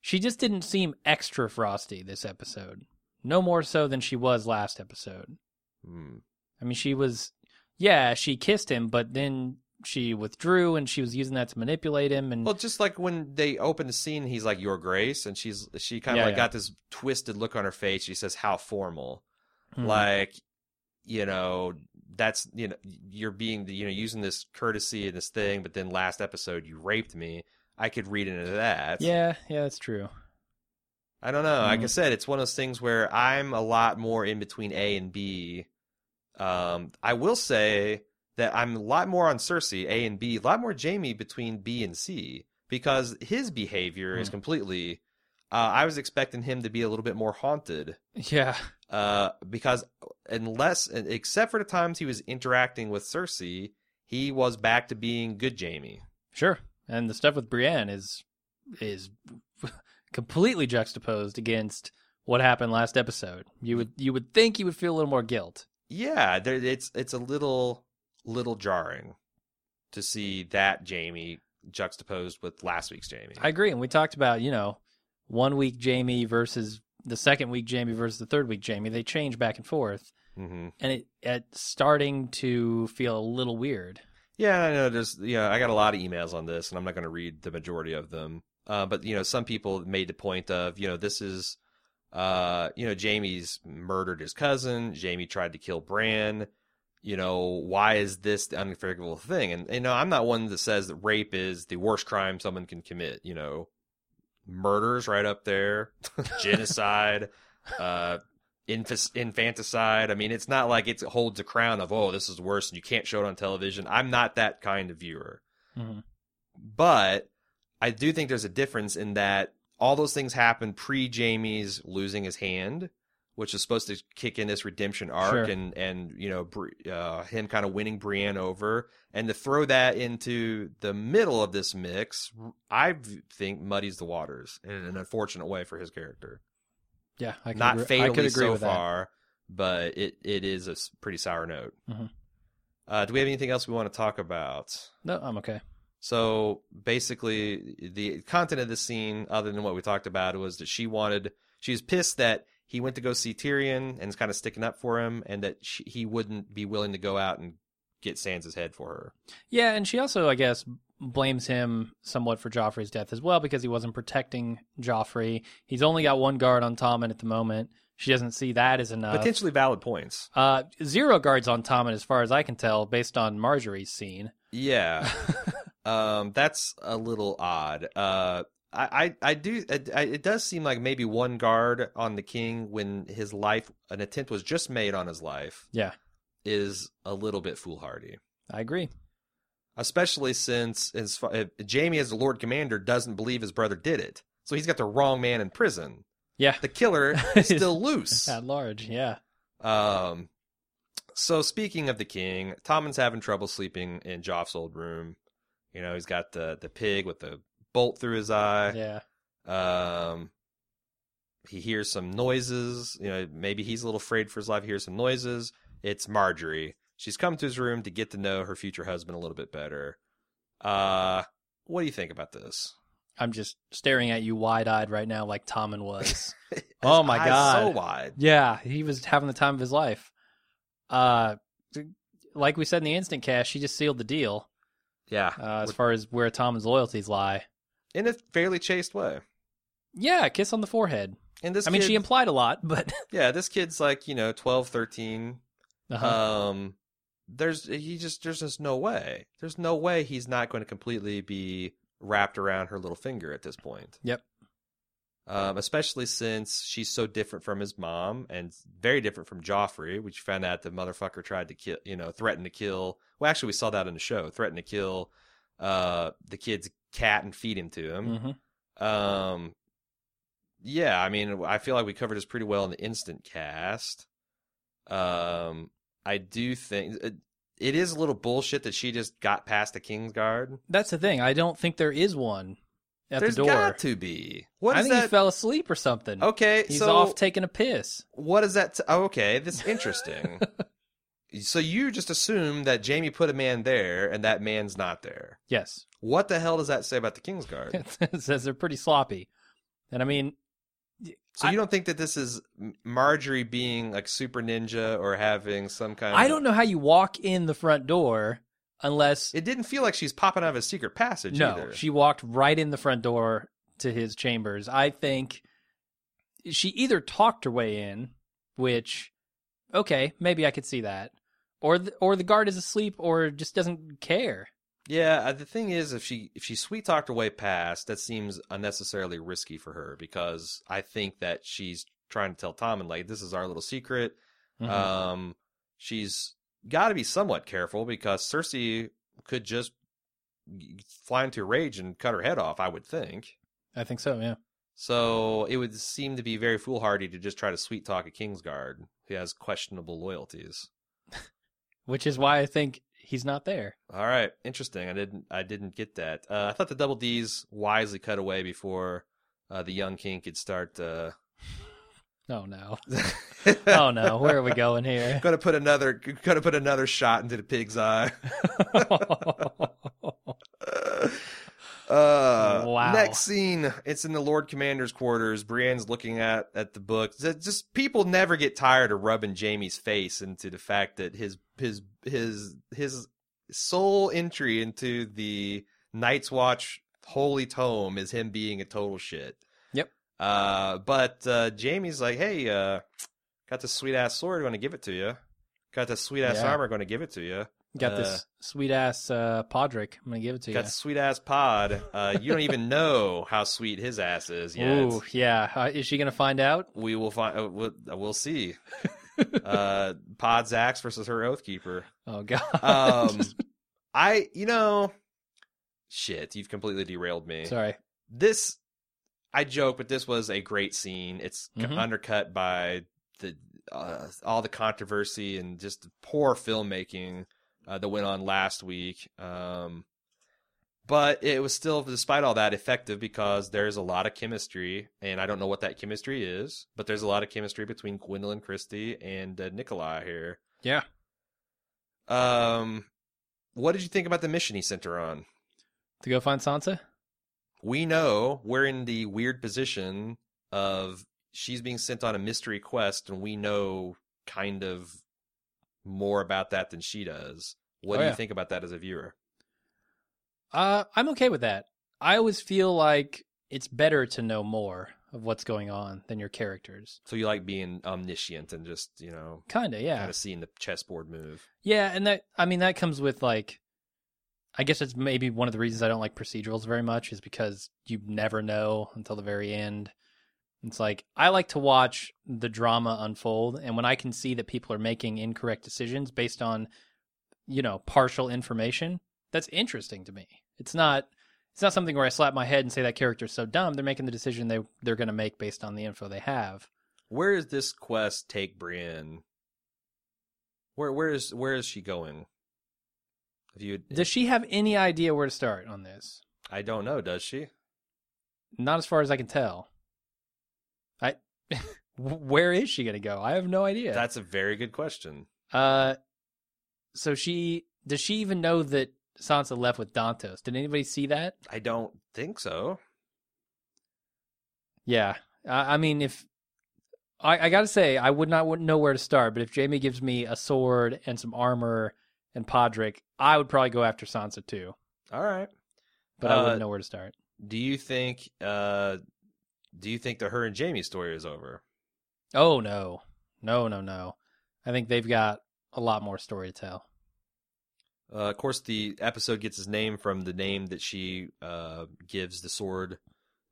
She just didn't seem extra frosty this episode. No more so than she was last episode. Hmm. I mean, she was, yeah, she kissed him, but then she withdrew and she was using that to manipulate him. And Well, just like when they open the scene, he's like, "Your Grace," and she's she kind of Yeah, like yeah. got this twisted look on her face. She says, "How formal." Mhm. like you know that's you know you're being you know using this courtesy and this thing but then last episode you raped me i could read into that yeah, yeah, that's true. i don't know like i Mhm. said it's one of those things where i'm a lot more in between a and b um i will say that i'm a lot more on cersei a and b a lot more jaime between b and c because his behavior is Hmm. completely uh, i was expecting him to be a little bit more haunted Yeah, uh, because unless except for the times he was interacting with Cersei, he was back to being good Jaime. sure. And the stuff with Brienne is is completely juxtaposed against what happened last episode. You would you would think you would feel a little more guilt. Yeah, there, it's it's a little little jarring to see that Jaime juxtaposed with last week's Jaime. I agree, and we talked about you know one week Jaime versus the second week Jaime versus the third week Jaime. They change back and forth, hmm and it it's starting to feel a little weird. Yeah, I know. There's yeah, I got a lot of emails on this, and I'm not going to read the majority of them. Uh, but you know, some people made the point of you know this is, uh, you know, Jaime's murdered his cousin. Jaime tried to kill Bran. You know, why is this the unforgivable thing? And you know, I'm not one that says that rape is the worst crime someone can commit. You know, murders right up there, genocide, uh, infas- infanticide. I mean, it's not like it holds a crown of oh, this is worse and you can't show it on television. I'm not that kind of viewer, Mhm. but I do think there's a difference in that all those things happen pre Jaime's losing his hand, which is supposed to kick in this redemption arc Sure. and and you know uh, him kind of winning Brienne over, and to throw that into the middle of this mix, I think muddies the waters in an unfortunate way for his character. Yeah, I could Not agree, I could agree so with that. far, but it it is a pretty sour note. Mhm. Uh, do we have anything else we want to talk about? No, I'm okay. So basically, the content of the scene, other than what we talked about, was that she wanted, she was pissed that he went to go see Tyrion and is kind of sticking up for him, and that she, he wouldn't be willing to go out and get Sansa's head for her. Yeah, and she also, I guess, blames him somewhat for Joffrey's death as well because he wasn't protecting Joffrey. He's only got one guard on Tommen at the moment. She doesn't see that as enough. Potentially valid points. Uh, zero guards on Tommen, as far as I can tell, based on Margaery's scene. Yeah, um, that's a little odd. Uh, I, I, I do. It, I- it does seem like maybe one guard on the king when his life, an attempt was just made on his life, Yeah, is a little bit foolhardy. I agree. especially since as far, Jaime, as the Lord Commander, doesn't believe his brother did it. So he's got the wrong man in prison. Yeah, The killer is still loose. at large. Yeah, Um, so speaking of the king, Tommen's having trouble sleeping in Joff's old room. You know, he's got the the pig with the bolt through his eye. yeah. Um, he hears some noises. You know, maybe he's a little afraid for his life. He hears some noises. It's Margaery. She's come to his room to get to know her future husband a little bit better. Uh, what do you think about this? I'm just staring at you wide eyed right now, like Tommen was. Oh my God. so wide. yeah, he was having the time of his life. Uh, like we said in the instant cast, she just sealed the deal Yeah, uh, as far as where Tommen's loyalties lie. in a fairly chaste way. Yeah, kiss on the forehead. And this, I mean, she implied a lot, but yeah, this kid's like you know 12, 13. uh Um, there's he just there's just no way. There's no way he's not going to completely be wrapped around her little finger at this point. Yep. Um, especially since she's so different from his mom and very different from Joffrey, which found out the motherfucker tried to kill, you know, threatened to kill. Well, actually, we saw that in the show. Threatened to kill uh the kid's cat and feed him to him. mhm. Um, yeah, I mean, I feel like we covered this pretty well in the instant cast. Um, I do think it, it is a little bullshit that she just got past the Kingsguard. that's the thing. I don't think there is one at There's the door. got to be. What I is think he fell asleep or something. okay, He's so off taking a piss. what is that? T- oh, okay, this is interesting. so you just assume that Jaime put a man there and that man's not there. Yes. What the hell does that say about the Kingsguard? it says they're pretty sloppy. And I mean, So I- you don't think that this is Margaery being like super ninja or having some kind of I don't know how you walk in the front door unless It didn't feel like she's popping out of a secret passage no, either. she walked right in the front door to his chambers. I think she either talked her way in, which okay, maybe I could see that, or the, or the guard is asleep or just doesn't care. Yeah, uh, the thing is, if she if she sweet talked her way past, that seems unnecessarily risky for her because I think that she's trying to tell Tommen like this is our little secret. Mhm. Um, she's got to be somewhat careful because Cersei could just fly into a rage and cut her head off. I would think. I think so. Yeah. So it would seem to be very foolhardy to just try to sweet talk a Kingsguard who has questionable loyalties. Which is why I think he's not there. All right, interesting. I didn't I didn't get that. Uh, I thought the double D's wisely cut away before uh, the young king could start. Uh... Oh no. Oh no. Where are we going here? gonna put another gonna put another shot into the pig's eye. Uh, Wow. Next scene, it's in the Lord Commander's quarters. Brienne's looking at at the book. It's Just people never get tired of rubbing Jaime's face into the fact that his his his his sole entry into the Night's Watch holy tome is him being a total shit. Uh, but uh, Jaime's like, hey, uh, got this sweet ass sword, going to give it to you. Got this sweet ass Yeah. armor, going to give it to you. Got Uh, this sweet ass uh, Podrick. I'm gonna give it to you Got sweet ass pod. Uh, you don't even know how sweet his ass is yet. Ooh, yeah. Uh, is she gonna find out? We will find. Uh, we'll, uh, we'll see. uh, Pod's axe versus her Oathkeeper. Oh god. Um, I, you know, shit. You've completely derailed me. Sorry. This, I joke, but this was a great scene. It's Mhm. undercut by the uh, all the controversy and just the poor filmmaking uh, that went on last week. Um, but it was still, despite all that, effective because there's a lot of chemistry, and I don't know what that chemistry is, but there's a lot of chemistry between Gwendoline Christie and uh, Nikolaj here. Yeah. Um, what did you think about the mission he sent her on? To go find Sansa. We know we're in the weird position of she's being sent on a mystery quest and we know kind of more about that than she does. What Oh, do yeah. you think about that as a viewer? Uh, I'm okay with that. I always feel like it's better to know more of what's going on than your characters. So you like being omniscient and just, you know, Kinda, yeah. kind of seeing the chessboard move. Yeah, and that I mean that comes with like I guess it's maybe one of the reasons I don't like procedurals very much is because you never know until the very end. It's like I like to watch the drama unfold and when I can see that people are making incorrect decisions based on you know, partial information, that's interesting to me. It's not it's not something where I slap my head and say that character's so dumb. They're making the decision they they're going to make based on the info they have. Where does this quest take Brienne? Where where is where is she going? If you Does she have any idea where to start on this? I don't know, does she? Not as far as I can tell. I where is she going to go? I have no idea. That's a very good question. uh so she does she even know that Sansa left with Dontos. Did anybody see that? I don't think so. Yeah, I, I mean, if I, I got to say, I would not know where to start. But if Jaime gives me a sword and some armor and Podrick, I would probably go after Sansa too. All right. But I Uh, wouldn't know where to start. Do you think? uh Do you think the her and Jaime story is over? Oh no, no, no, no. I think they've got a lot more story to tell. Uh, of course, the episode gets its name from the name that she uh, gives the sword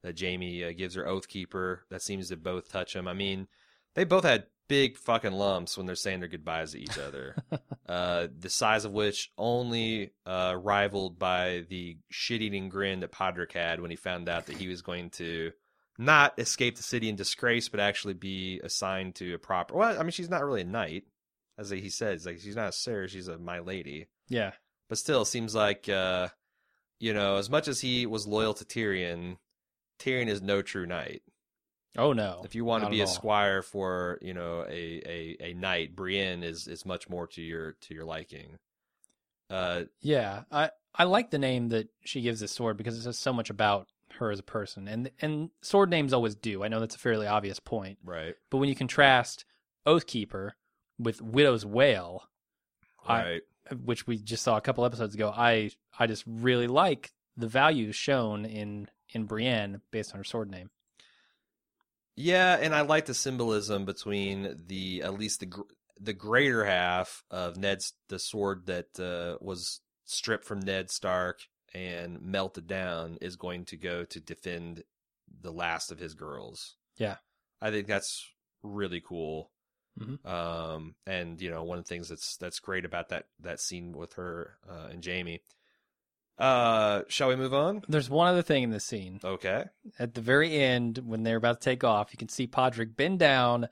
that Jaime uh, gives her Oathkeeper. That seems to both touch him. I mean, they both had big fucking lumps when they're saying their goodbyes to each other. uh, the size of which only uh, rivaled by the shit-eating grin that Podrick had when he found out that he was going to not escape the city in disgrace, but actually be assigned to a proper. Well, I mean, she's not really a knight, as he says. Like she's not a sir, she's a my lady Yeah, but still it seems like uh you know as much as he was loyal to Tyrion Tyrion is no true knight Oh no! if you want to be a squire for you know a a a knight Brienne is is much more to your to your liking uh Yeah, I I like the name that she gives this sword because it says so much about her as a person, and and sword names always do. I know that's a fairly obvious point, right but when you contrast Oathkeeper with Widow's Wail, I- right which we just saw a couple episodes ago, I I just really like the value shown in in Brienne based on her sword name. Yeah and I like the symbolism between the at least the the greater half of Ned's the sword that uh, was stripped from Ned Stark and melted down is going to go to defend the last of his girls. Yeah. I think that's really cool. Mhm. Um, and you know, one of the things that's that's great about that that scene with her uh, and Jaime. Uh, shall we move on? There's one other thing in this scene. Okay. At the very end, when they're about to take off, you can see Podrick bend down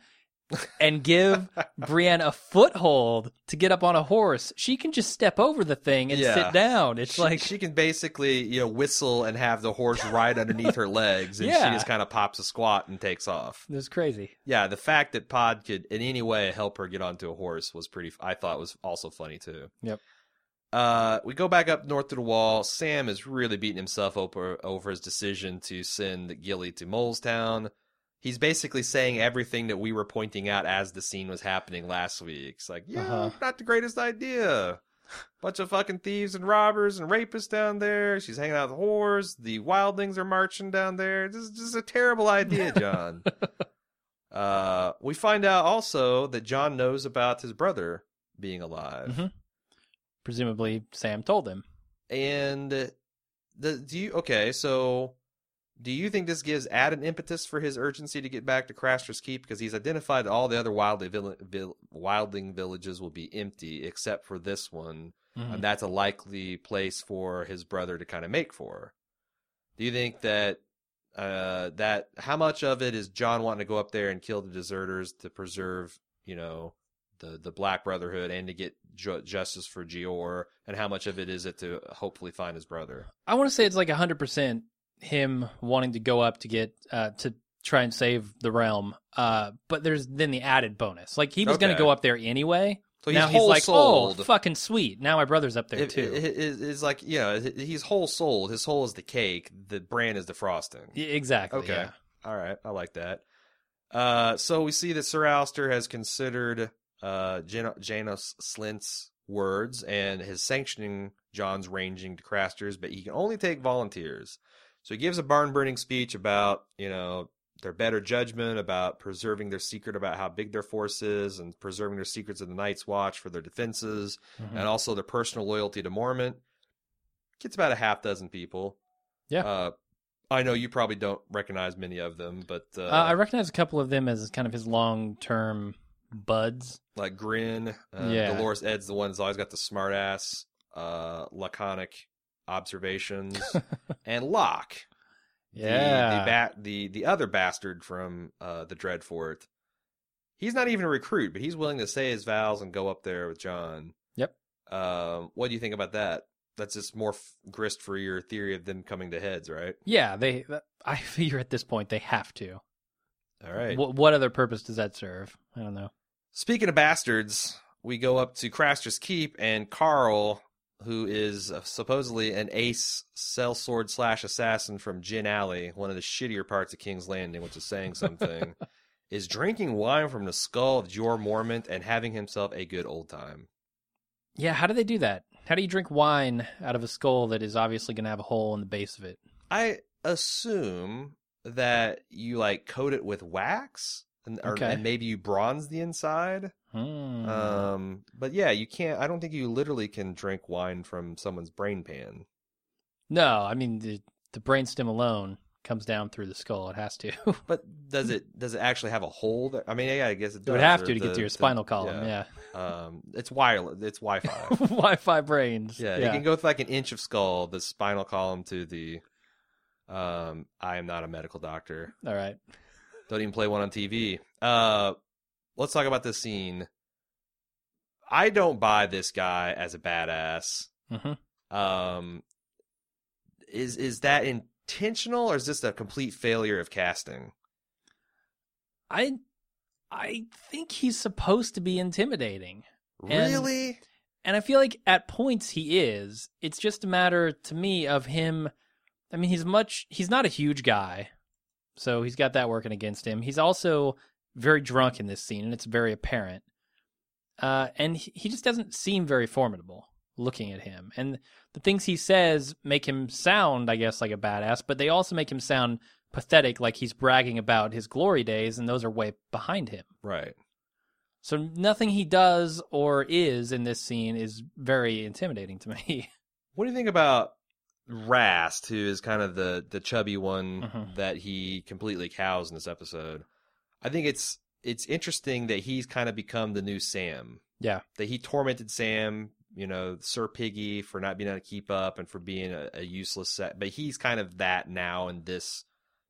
and give Brienne a foothold to get up on a horse. She can just step over the thing and Yeah. sit down. It's she, like she can basically you know whistle and have the horse ride underneath her legs, and Yeah. she just kind of pops a squat and takes off. it was crazy. Yeah, the fact that Pod could in any way help her get onto a horse was pretty. I thought was also funny too. Yep. Uh, we go back up north to the wall. Sam is really beating himself over over his decision to send Gilly to Molestown. He's basically saying everything that we were pointing out as the scene was happening last week. It's like, yeah, Uh-huh. not the greatest idea. Bunch of fucking thieves and robbers and rapists down there. She's hanging out with whores. The wildlings are marching down there. This is just a terrible idea, Jon. uh, we find out also that Jon knows about his brother being alive. Mhm. Presumably, Sam told him. And the do you okay? So do you think this gives added impetus for his urgency to get back to Craster's Keep because he's identified that all the other wildling, vill- vill- wildling villages will be empty except for this one, Mhm. and that's a likely place for his brother to kind of make for. Do you think that uh, that how much of it is Jon wanting to go up there and kill the deserters to preserve, you know, the the Black Brotherhood and to get ju- justice for Jeor, and how much of it is it to hopefully find his brother? I want to say it's like hundred percent him wanting to go up to get uh, to try and save the realm. Uh, but there's then the added bonus. Like he was going to go up there anyway. So now he's he's like, oh, fucking sweet. Now my brother's up there It, too. it, it- it's like yeah, he's whole souled. His soul is the cake. The brand is the frosting. Exactly. Okay. Yeah. All right, I like that. Uh, so we see that Sir Alliser has considered uh, Jan- Janos Slynt's words and his sanctioning John's ranging to Craster's, but he can only take volunteers. So he gives a barn burning speech about you know their better judgment, about preserving their secret about how big their force is, and preserving their secrets of the Night's Watch for their defenses, Mhm. and also their personal loyalty to Mormont. Gets about a half dozen people. Yeah. Uh, I know you probably don't recognize many of them, but uh, Uh, I recognize a couple of them as kind of his long term buds. like Grenn, uh, Yeah. Dolorous Edd's the one that's always got the smart ass, uh, laconic observations, and Locke, Yeah. the bat, the the other bastard from uh, the Dreadfort. He's not even a recruit, but he's willing to say his vows and go up there with Jon. Yep. Um, what do you think about that? That's just more f- grist for your theory of them coming to heads, right? Yeah, they. I figure at this point they have to. All right. What, what other purpose does that serve? I don't know. Speaking of bastards, we go up to Craster's Keep, and Karl who is uh, supposedly an ace sellsword slash assassin from Gin Alley, one of the shittier parts of King's Landing, which is saying something, is drinking wine from the skull of Jeor Mormont and having himself a good old time. Yeah, how do they do that? How do you drink wine out of a skull that is obviously going to have a hole in the base of it? I assume that you like coat it with wax and, or, Okay. and maybe you bronze the inside. Hmm. Um, but yeah, you can't. I don't think you literally can drink wine from someone's brain pan. no, I mean the the brainstem alone comes down through the skull. It has to. But does it does it actually have a hole? That, I mean, yeah, I guess it does. would have to to get to your spinal column. Yeah. Um, it's wireless. It's Wi-Fi. Wi-Fi brains. yeah, you can go with like an inch of skull, the spinal column to the. Um, I am not a medical doctor. All right. Don't even play one on TV. Uh, let's talk about this scene. I don't buy this guy as a badass. hmm Um, is is that intentional or is this a complete failure of casting? I I think he's supposed to be intimidating. And- Really? And I feel like at points he is. It's just a matter to me of him. I mean, he's much, he's not a huge guy. So he's got that working against him. He's also very drunk in this scene, and it's very apparent. Uh, and he he just doesn't seem very formidable looking at him. And the things he says make him sound, I guess, like a badass, but they also make him sound pathetic, like he's bragging about his glory days, and those are way behind him. right. So nothing he does or is in this scene is very intimidating to me. What do you think about Rast, who is kind of the the chubby one Mhm. that he completely cows in this episode? I think it's it's interesting that he's kind of become the new Sam. Yeah. That he tormented Sam, you know, Sir Piggy for not being able to keep up and for being a, a useless set. But he's kind of that now in this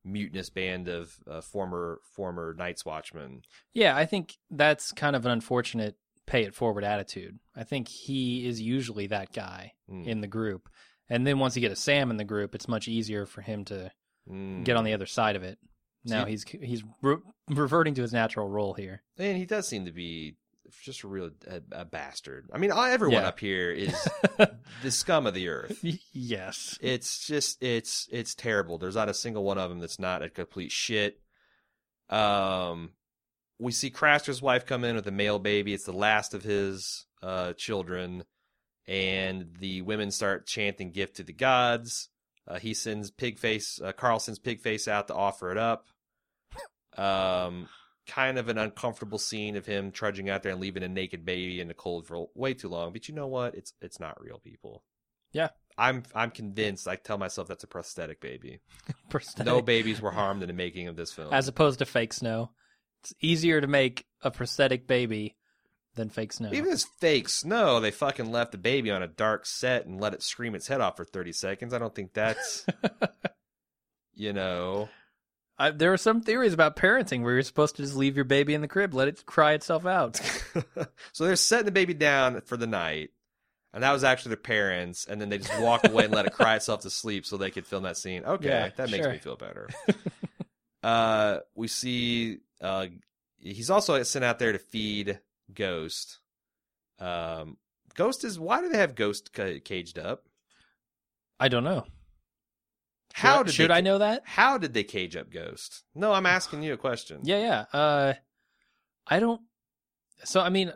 mutinous band of uh, former former Night's Watchmen. yeah, I think that's kind of an unfortunate pay it forward attitude. I think he is usually that guy Mm. in the group. And then once you get a Sam in the group, it's much easier for him to Mm. get on the other side of it. Now See- he's he's re- reverting to his natural role here. And he does seem to be just a real a, a bastard. I mean, everyone Yeah. up here is the scum of the earth. yes. It's just it's it's terrible. There's not a single one of them that's not a complete shit. Um, we see Craster's wife come in with a male baby. It's the last of his uh children, and the women start chanting "Gift to the gods." Uh, he sends Pigface. Uh, Karl sends Pigface out to offer it up. Um, kind of an uncomfortable scene of him trudging out there and leaving a naked baby in the cold for way too long. But you know what? It's it's not real people. Yeah. I'm I'm convinced. I tell myself that's a prosthetic baby. Prosthetic. No babies were harmed in the making of this film. As opposed to fake snow. It's easier to make a prosthetic baby than fake snow. Even this fake snow, they fucking left the baby on a dark set and let it scream its head off for 30 seconds. I don't think that's, you know, I, there are some theories about parenting where you're supposed to just leave your baby in the crib, let it cry itself out. so they're setting the baby down for the night, and that was actually their parents, and then they just walked away and let it cry itself to sleep so they could film that scene. Okay, Yeah, that makes sure. me feel better. uh, we see uh, he's also sent out there to feed Ghost. Um, Ghost is why do they have Ghost ca- caged up? I don't know. How should, did should they, I know that? How did they cage up Ghost? No, I'm asking you a question. Yeah, yeah. Uh, I don't. So I mean,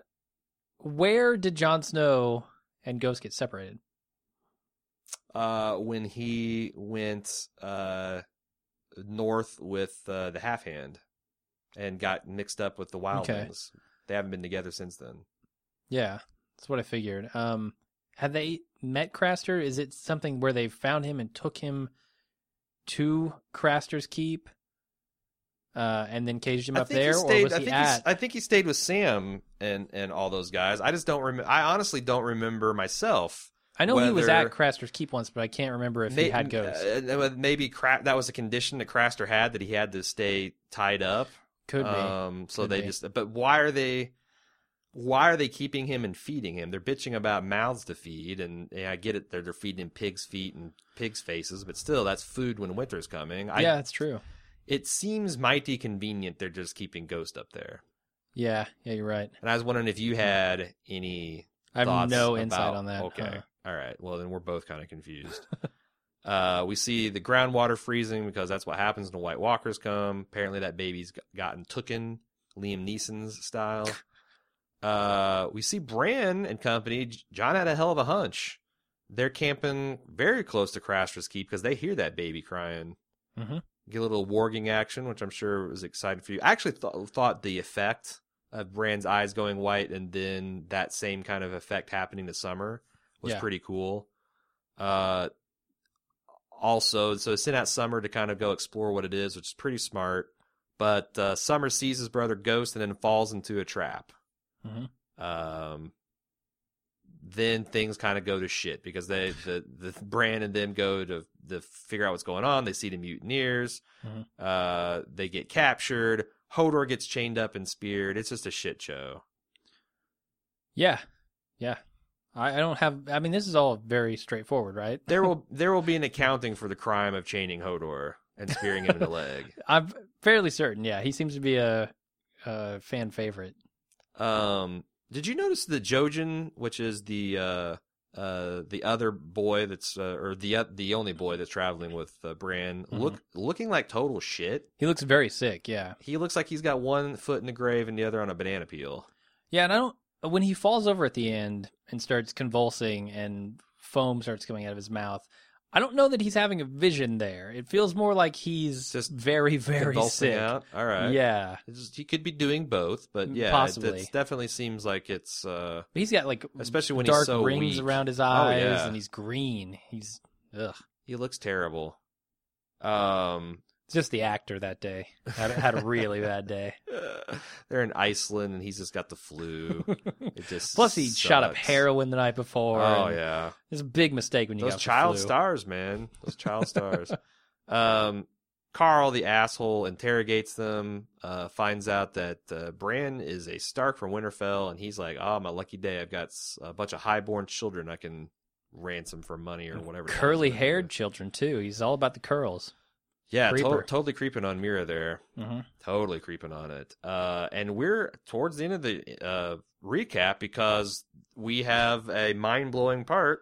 where did Jon Snow and Ghost get separated? uh, when he went uh, north with uh, the half hand and got mixed up with the wildlings. They haven't been together since then. Yeah, that's what I figured. Um, have they met Craster? Is it something where they found him and took him to Craster's Keep, uh, and then caged him I up there, stayed, or was I he think at? I think he stayed with Sam and and all those guys. I just don't remember. I honestly don't remember myself. I know he was at Craster's Keep once, but I can't remember if he had ghosts. uh, maybe Cra- that was a condition that Craster had that he had to stay tied up. Could be. Um, so Could they be. just. But why are they? Why are they keeping him and feeding him? They're bitching about mouths to feed, and yeah, I get it. They're they're feeding him pigs' feet and pigs' faces, but still, that's food when winter's coming. I, yeah, that's true. it seems mighty convenient. They're just keeping Ghost up there, Yeah, yeah, you're right. and I was wondering if you had any. I have no insight about- on that. Okay, huh. All right. Well, then we're both kind of confused. uh, we see the groundwater freezing because that's what happens when the White Walkers come. Apparently, that baby's gotten tooken, Liam Neeson's style. Uh, we see Bran and company. John had a hell of a hunch. They're camping very close to Craster's Keep because they hear that baby crying. Mhm. Get a little warging action, which I'm sure was exciting for you. I actually th- thought the effect of Bran's eyes going white and then that same kind of effect happening to Summer was Yeah. pretty cool. Uh, also, so send out Summer to kind of go explore what it is, which is pretty smart. But uh, Summer sees his brother Ghost and then falls into a trap. Mhm. Um, then things kind of go to shit because they the the Bran and them go to to figure out what's going on. They see the mutineers. Mhm. Uh, they get captured. Hodor gets chained up and speared. It's just a shit show. Yeah, yeah. I, I don't have. I mean, this is all very straightforward, right? There will there will be an accounting for the crime of chaining Hodor and spearing him in the leg. I'm fairly certain. Yeah, he seems to be a, a fan favorite. Um, did you notice the Jojen, which is the uh uh the other boy that's uh, or the uh, the only boy that's traveling with uh, Bran, look looking like total shit. He looks very sick. Yeah, He looks like he's got one foot in the grave and the other on a banana peel. yeah. And I don't. When he falls over at the end and starts convulsing and foam starts coming out of his mouth, I don't know that he's having a vision there. It feels more like he's Just very, very sick. out. All right. Yeah, just- he could be doing both, but yeah, Possibly. it definitely seems like it's uh But he's got like Especially when he's dark so rings weak. around his Oh, eyes, yeah. and he's green. He's ugh. he looks terrible. Um just the actor that day had, had a really bad day. they're in Iceland and he's just got the flu. It just Plus, he shot up heroin the night before. Oh yeah. it's a big mistake when you Those child stars, man. Those child stars. Um, Karl, the asshole, interrogates them. Uh, finds out that uh, Bran is a Stark from Winterfell, and he's like, "Oh, my lucky day! I've got a bunch of highborn children I can ransom for money or whatever." the hell he's Curly gonna haired children too. He's all about the curls. Yeah, to- totally creeping on Meera there. hmm Totally creeping on it. Uh, and we're towards the end of the uh, recap because we have a mind blowing part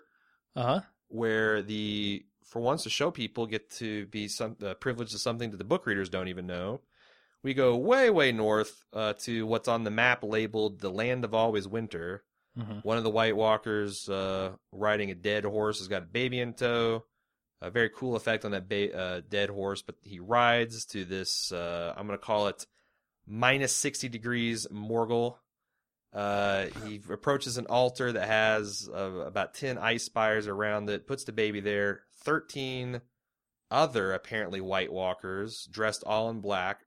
Uh huh. where the for once the show people get to be some uh, privileged to something that the book readers don't even know. We go way way north uh, to what's on the map labeled the land of always winter. hmm One of the White Walkers uh, riding a dead horse has got a baby in tow. A very cool effect on that ba- uh, dead horse, but he rides to this. Uh, I'm going to call it minus 60 degrees Morgul. Uh, he approaches an altar that has uh, about 10 ice spires around it, puts the baby there. 13 other apparently White Walkers, dressed all in black,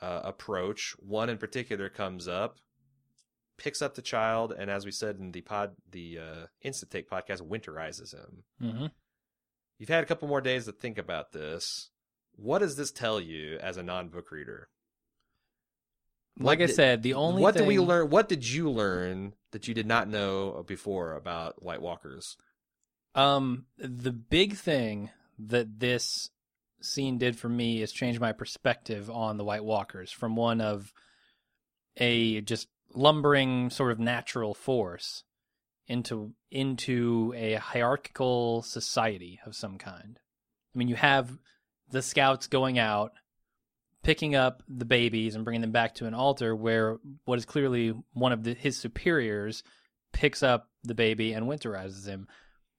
uh, approach. One in particular comes up, picks up the child, and as we said in the pod, the uh, Instant Take podcast, winterizes him. hmm You've had a couple more days to think about this. What does this tell you as a non-book reader? Like What I did- said, the only what thing, did we learn? What did you learn that you did not know before about White Walkers? Um, the big thing that this scene did for me is change my perspective on the White Walkers from one of a just lumbering sort of natural force into into a hierarchical society of some kind. I mean, you have the scouts going out, picking up the babies and bringing them back to an altar where what is clearly one of the, his superiors picks up the baby and winterizes him.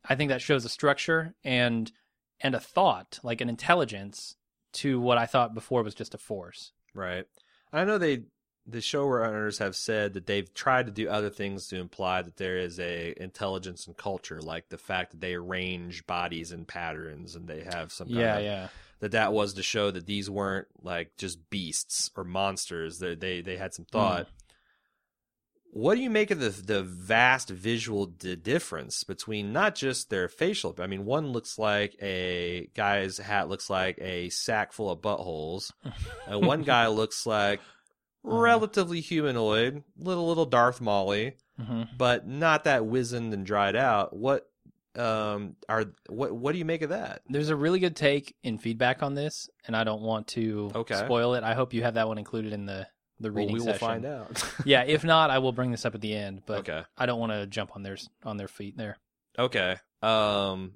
I think that shows a structure and and a thought, like an intelligence to what I thought before was just a force. Right. I know they the showrunners have said that they've tried to do other things to imply that there is a intelligence and culture, like the fact that they arrange bodies in patterns and they have some kind Yeah, of, yeah. that that was to show that these weren't like just beasts or monsters. They they they had some hmm. thought. What do you make of the the vast visual di- difference between not just their facial? I mean, one looks like a guy's hat looks like a sack full of buttholes, and one guy looks like relatively humanoid, little little Darth Molly, hmm but not that wizened and dried out. What um are what what do you make of that? There's a really good take in feedback on this, and I don't want to Okay. spoil it. I hope you have that one included in the the Well, reading we will session. find out. yeah, if not, I will bring this up at the end. But okay. I don't want to jump on their on their feet there. Okay. Um,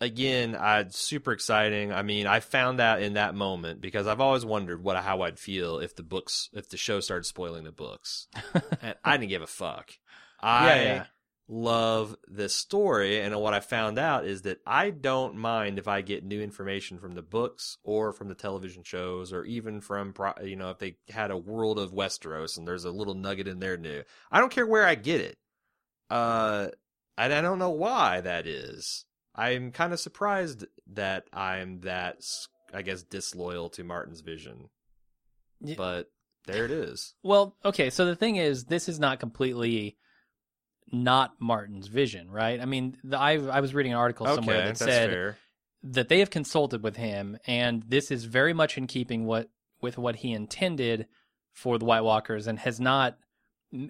again, I super exciting. I mean, I found out in that moment because I've always wondered what how I'd feel if the books if the show started spoiling the books, and I didn't give a fuck. I Yeah, yeah. love this story, and what I found out is that I don't mind if I get new information from the books or from the television shows, or even from you know if they had a world of Westeros and there's a little nugget in there new. I don't care where I get it. Uh, and I don't know why that is. I'm kind of surprised that I'm that, I guess, disloyal to Martin's vision. Yeah. But there it is. Well, okay, so the thing is, this is not completely not Martin's vision, right? I mean, the, I I was reading an article somewhere that said fair. that they have consulted with him, and this is very much in keeping what with what he intended for the White Walkers, and has not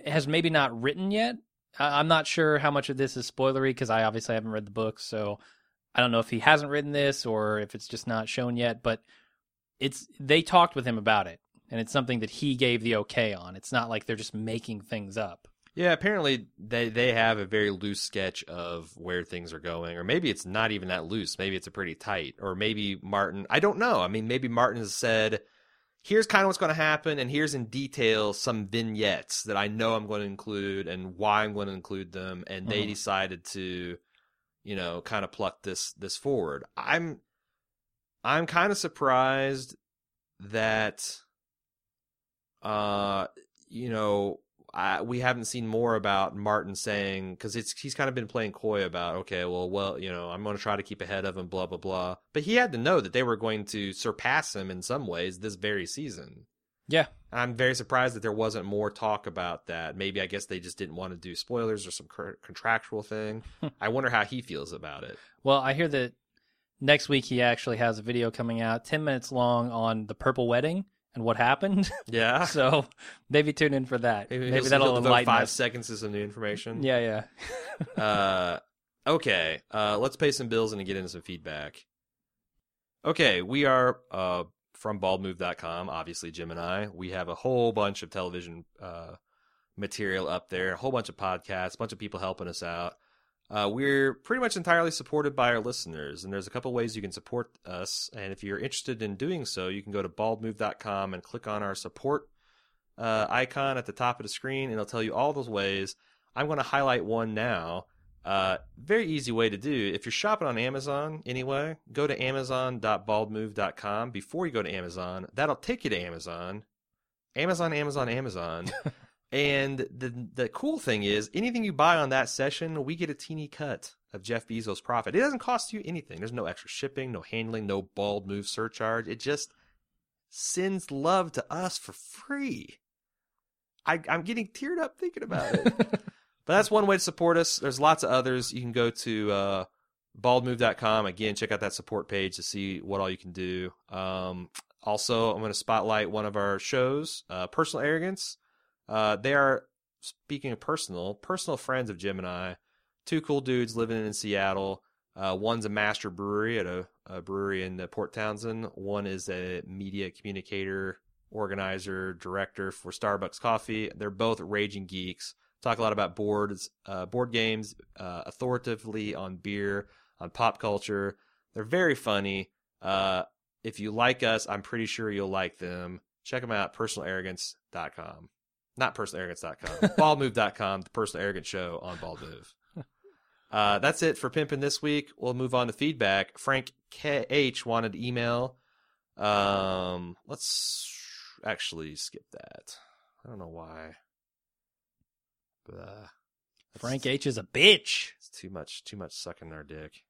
has maybe not written yet. I- I'm not sure how much of this is spoilery because I obviously haven't read the book, so I don't know if he hasn't written this or if it's just not shown yet. But it's they talked with him about it, and it's something that he gave the okay on. It's not like they're just making things up. Yeah, apparently they they have a very loose sketch of where things are going, or maybe it's not even that loose. Maybe it's a pretty tight, or maybe Martin. I don't know. I mean, maybe Martin has said, "Here's kind of what's going to happen, and here's in detail some vignettes that I know I'm going to include and why I'm going to include them." And they Mhm. decided to, you know, kind of pluck this this forward. I'm I'm kind of surprised that, uh, you know, I, we haven't seen more about Martin saying because it's he's kind of been playing coy about okay, well, well, you know, I'm going to try to keep ahead of him, blah blah blah. But he had to know that they were going to surpass him in some ways this very season. Yeah, I'm very surprised that there wasn't more talk about that. Maybe I guess they just didn't want to do spoilers or some contractual thing. Hmm. I wonder how he feels about it. Well, I hear that next week he actually has a video coming out, 10 minutes long, on the Purple Wedding and what happened. Yeah, so maybe tune in for that. Maybe, he'll- that'll enlighten five us. seconds of some new information. Yeah, yeah. uh, okay, uh, let's pay some bills and get into some feedback. Okay, we are uh, from baldmove.com, obviously, Jim and I. We have a whole bunch of television uh, material up there, a whole bunch of podcasts, a bunch of people helping us out. Uh, we're pretty much entirely supported by our listeners, and there's a couple ways you can support us. And if you're interested in doing so, you can go to baldmove.com and click on our support uh, icon at the top of the screen, and it'll tell you all those ways. I'm going to highlight one now. Uh, very easy way to do. If you're shopping on Amazon anyway, go to amazon.baldmove.com before you go to Amazon. That'll take you to Amazon. Amazon, Amazon, Amazon. and the the cool thing is, anything you buy on that session, we get a teeny cut of Jeff Bezos' profit. It doesn't cost you anything. There's no extra shipping, no handling, no bald move surcharge. It just sends love to us for free. I, I'm getting teared up thinking about it. but that's one way to support us. There's lots of others. You can go to uh, baldmove.com. Again, check out that support page to see what all you can do. Um, also, I'm going to spotlight one of our shows, uh, Personal Arrogance. Uh, they are, speaking of personal, personal friends of Jim and I. Two cool dudes living in Seattle. Uh, one's a master brewery at a, a brewery in uh, Port Townsend. One is a media communicator, organizer, director for Starbucks Coffee. They're both raging geeks. Talk a lot about boards, uh, board games, uh, authoritatively on beer, on pop culture. They're very funny. Uh, if you like us, I'm pretty sure you'll like them. Check them out, personalarrogance.com. Not personalarrogance.com, baldmove.com, the Personal Arrogance Show on Bald Move. Uh, that's it for pimping this week. We'll move on to feedback. Frank KH wanted email. Um, let's actually skip that. I don't know why. But, uh, Frank H is a bitch. it's too much, too much sucking our dick.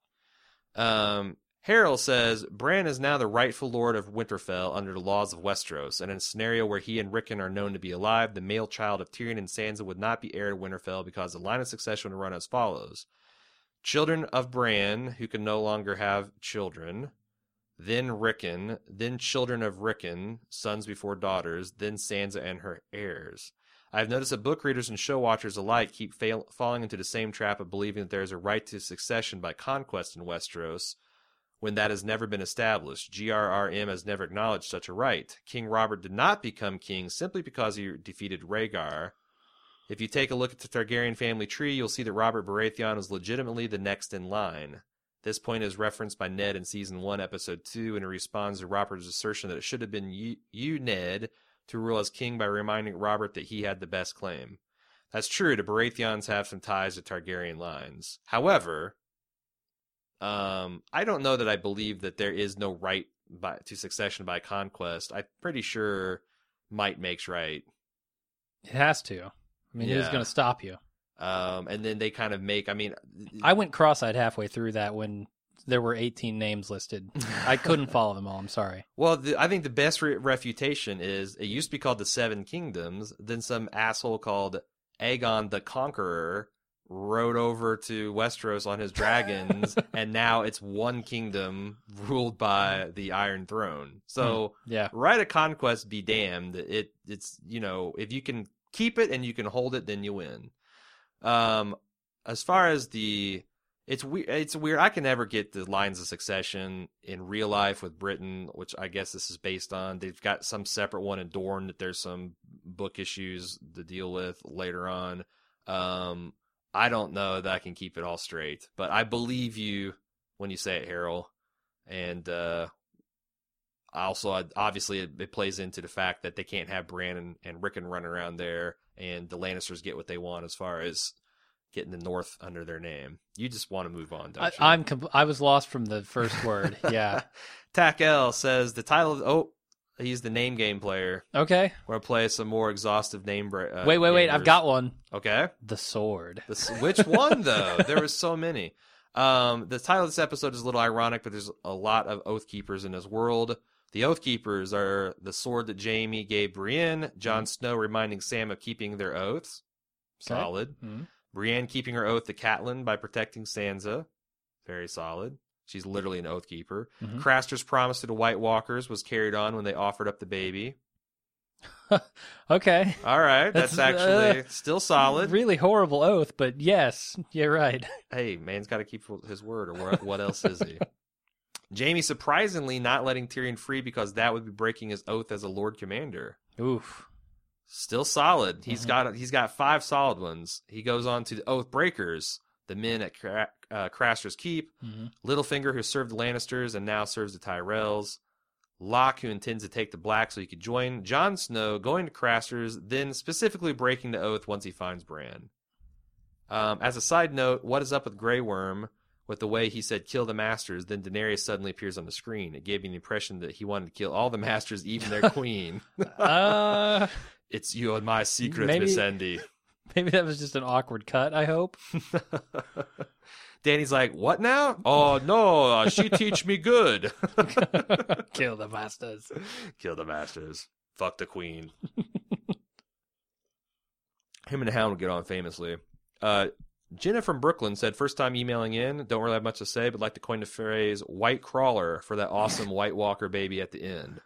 Um, Harold says Bran is now the rightful lord of Winterfell under the laws of Westeros, and in a scenario where he and Rickon are known to be alive, the male child of Tyrion and Sansa would not be heir to Winterfell because the line of succession would run as follows: children of Bran who can no longer have children, then Rickon, then children of Rickon, sons before daughters, then Sansa and her heirs. I've noticed that book readers and show watchers alike keep fail- falling into the same trap of believing that there is a right to succession by conquest in Westeros when that has never been established. GRRM has never acknowledged such a right. King Robert did not become king simply because he defeated Rhaegar. If you take a look at the Targaryen family tree, you'll see that Robert Baratheon was legitimately the next in line. This point is referenced by Ned in season 1, episode 2, and it responds to Robert's assertion that it should have been you, you, Ned, to rule as king by reminding Robert that he had the best claim. That's true, the Baratheons have some ties to Targaryen lines. However, um, I don't know that I believe that there is no right by, to succession by conquest. I'm pretty sure might makes right. It has to. I mean, who's going to stop you? Um, and then they kind of make. I mean, I went cross-eyed halfway through that when there were 18 names listed. I couldn't follow them all. I'm sorry. Well, the, I think the best re- refutation is it used to be called the Seven Kingdoms. Then some asshole called Aegon the Conqueror rode over to Westeros on his dragons, and now it's one kingdom ruled by the Iron Throne. So, Yeah. right of conquest be damned. It it's you know if you can keep it and you can hold it, then you win. Um, as far as the it's weird. It's weird. I can never get the lines of succession in real life with Britain, which I guess this is based on. They've got some separate one in Dorne that there's some book issues to deal with later on. Um, I don't know that I can keep it all straight, but I believe you when you say it, Harold. And uh, also, I- obviously, it, it plays into the fact that they can't have Bran and, and Rickon running around there, and the Lannisters get what they want as far as getting the North under their name. You just want to move on, don't I, you? I'm com- I was lost from the first word. Yeah. Tack L says the title. Of, oh, he's the name game player. Okay. We're gonna play some more exhaustive name. bra- Uh, wait, wait, wait. I've got one. Okay. The sword. This, which one though? there was so many. Um, the title of this episode is a little ironic, but there's a lot of Oath Keepers in this world. The Oath Keepers are the sword that Jaime gave Brienne, Jon Snow reminding Sam of keeping their oaths. Okay. Solid. Mhm. Brienne keeping her oath to Catelyn by protecting Sansa. Very solid. She's literally an oath keeper. Mhm. Craster's promise to the White Walkers was carried on when they offered up the baby. Okay. All right, that's, That's, actually uh, still solid. Really horrible oath, but yes, you're right. hey, man's got to keep his word, or what, else is he? Jaime surprisingly not letting Tyrion free because that would be breaking his oath as a Lord Commander. Oof. Still solid. He's Mhm. got he's got five solid ones. He goes on to the Oath Breakers, the men at Cra- uh, Craster's Keep. Mhm. Littlefinger, who served the Lannisters and now serves the Tyrells. Locke, who intends to take the Black so he could join. Jon Snow, going to Craster's, then specifically breaking the oath once he finds Bran. Um, as a side note, what is up with Grey Worm with the way he said kill the Masters, then Daenerys suddenly appears on the screen? It gave me the impression that he wanted to kill all the Masters, even their queen. Uh, it's you and my secret, Missandei. maybe that was just an awkward cut. I hope. Danny's like, what now? Oh, no, uh, she teach me good. Kill the masters. Kill the masters. Fuck the queen. Him and the Hound would get on famously. Uh, Jenna from Brooklyn said, first time emailing in, don't really have much to say, but like to coin the phrase white crawler for that awesome White Walker baby at the end.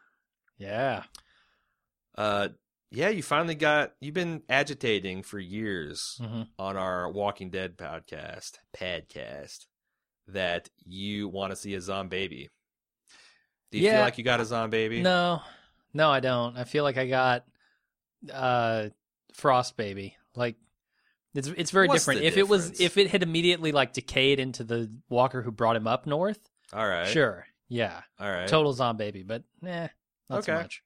Yeah. Uh, yeah, you finally got, you've been agitating for years Mhm. on our Walking Dead podcast, podcast, that you want to see a zombie baby. Do you feel like you got a zombie baby? No, no, I don't. I feel like I got uh Frost Baby. Like it's it's very What's different. If it was if it had immediately like decayed into the walker who brought him up north, All right. sure, yeah, All right. total zombie baby. But nah, not so Okay. much.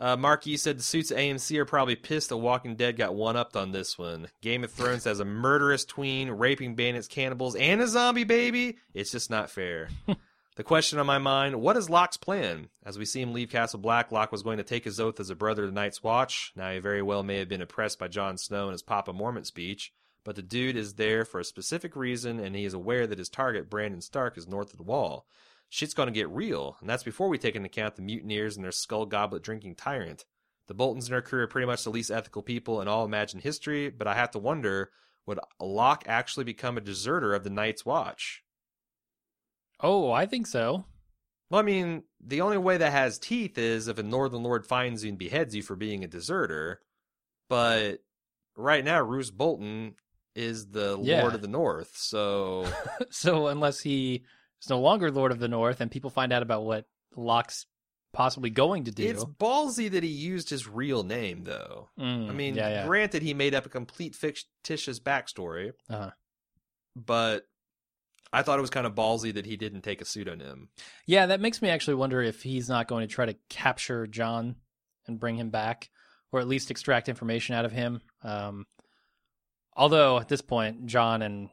Uh, Mark, you said the suits at AMC are probably pissed that Walking Dead got one upped on this one. Game of Thrones has a murderous tween, raping bandits, cannibals, and a zombie baby. It's just not fair. the question on my mind what is Locke's plan? As we see him leave Castle Black, Locke was going to take his oath as a brother of the Night's Watch. Now, he very well may have been impressed by Jon Snow and his Papa Mormont speech, but the dude is there for a specific reason, and he is aware that his target, Brandon Stark, is north of the wall shit's going to get real, and that's before we take into account the mutineers and their skull goblet drinking tyrant. The Boltons and their crew are pretty much the least ethical people in all imagined history, but I have to wonder would Locke actually become a deserter of the Night's Watch? Oh, I think so. Well, I mean, the only way that has teeth is if a Northern Lord finds you and beheads you for being a deserter. But right now, Roose Bolton is the Yeah. Lord of the North, so so unless he is no longer Lord of the North and people find out about what Locke's possibly going to do. It's ballsy that he used his real name, though. Mm, I mean, yeah, yeah. granted, he made up a complete fictitious backstory, Uh-huh. but I thought it was kind of ballsy that he didn't take a pseudonym. Yeah, that makes me actually wonder if he's not going to try to capture Jon and bring him back, or at least extract information out of him. Um, although at this point, Jon and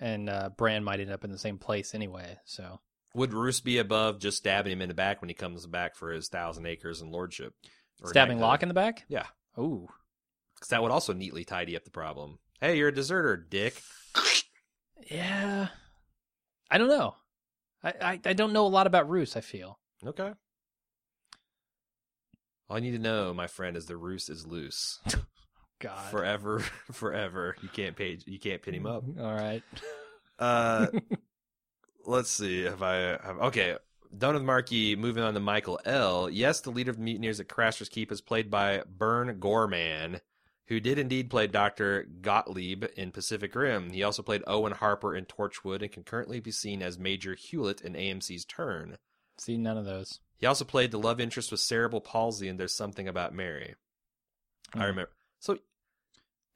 and uh, Bran might end up in the same place anyway. So Would Roose be above just stabbing him in the back when he comes back for his thousand acres and lordship? Or stabbing knighthood? Locke in the back. Yeah, Ooh, because that would also neatly tidy up the problem. Hey, you're a deserter, dick. yeah. I don't know. I, I I don't know a lot about Roose. I feel. Okay. All you need to know, my friend, is the Roose is loose. God. Forever, forever. You can't pay. You can't pin him up. All right. Uh, let's see if I have. Okay, done with Marquis. Moving on to Michael L. Yes, the leader of the mutineers at Craster's Keep is played by Burn Gorman, who did indeed play Doctor Gottlieb in Pacific Rim. He also played Owen Harper in Torchwood and can currently be seen as Major Hewlett in AMC's Turn. See none of those. He also played the love interest with cerebral palsy in There's Something About Mary. I Hmm. remember. So,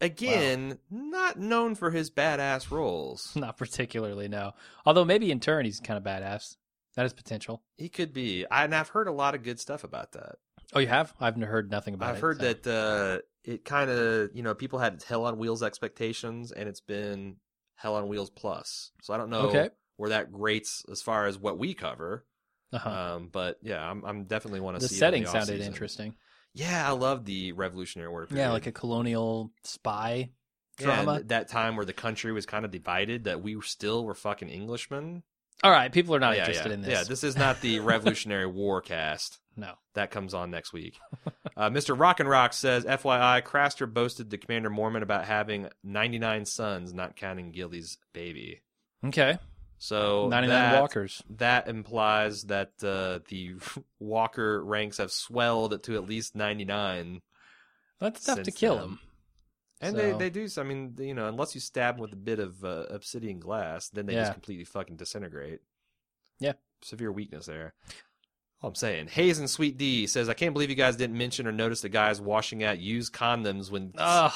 again, not known for his badass roles. Not particularly, no. Although maybe in turn he's kind of badass. That is potential. He could be. I, and I've heard a lot of good stuff about that. Oh, you have? I've heard nothing about it. I've heard so- that uh, it kind of, you know, people had Hell on Wheels expectations, and it's been Hell on Wheels plus. So I don't know Okay. where that rates as far as what we cover. Uh-huh. Um, but yeah, I'm, I'm definitely want to the see. setting sounded interesting. Yeah, I love the Revolutionary War. Yeah, like a colonial spy drama. and that time where the country was kind of divided, that we still were fucking Englishmen. All right, people are not yeah, interested yeah. in this. Yeah, this is not the Revolutionary War cast. no. That comes on next week. Uh, Mr. Rock and Rock says, FYI, Craster boasted to Commander Mormont about having 99 sons, not counting Gilly's baby. Okay. So 99 that, walkers. That implies that uh, the Walker ranks have swelled to at least 99. That's tough to kill then. him. And So- they, they do, I mean, you know, unless you stab them with a bit of uh, obsidian glass, then they Yeah. just completely fucking disintegrate. Yeah. Severe weakness there. All I'm saying. Hayes and Sweet D says, I can't believe you guys didn't mention or notice the guys washing out used condoms when. Ugh.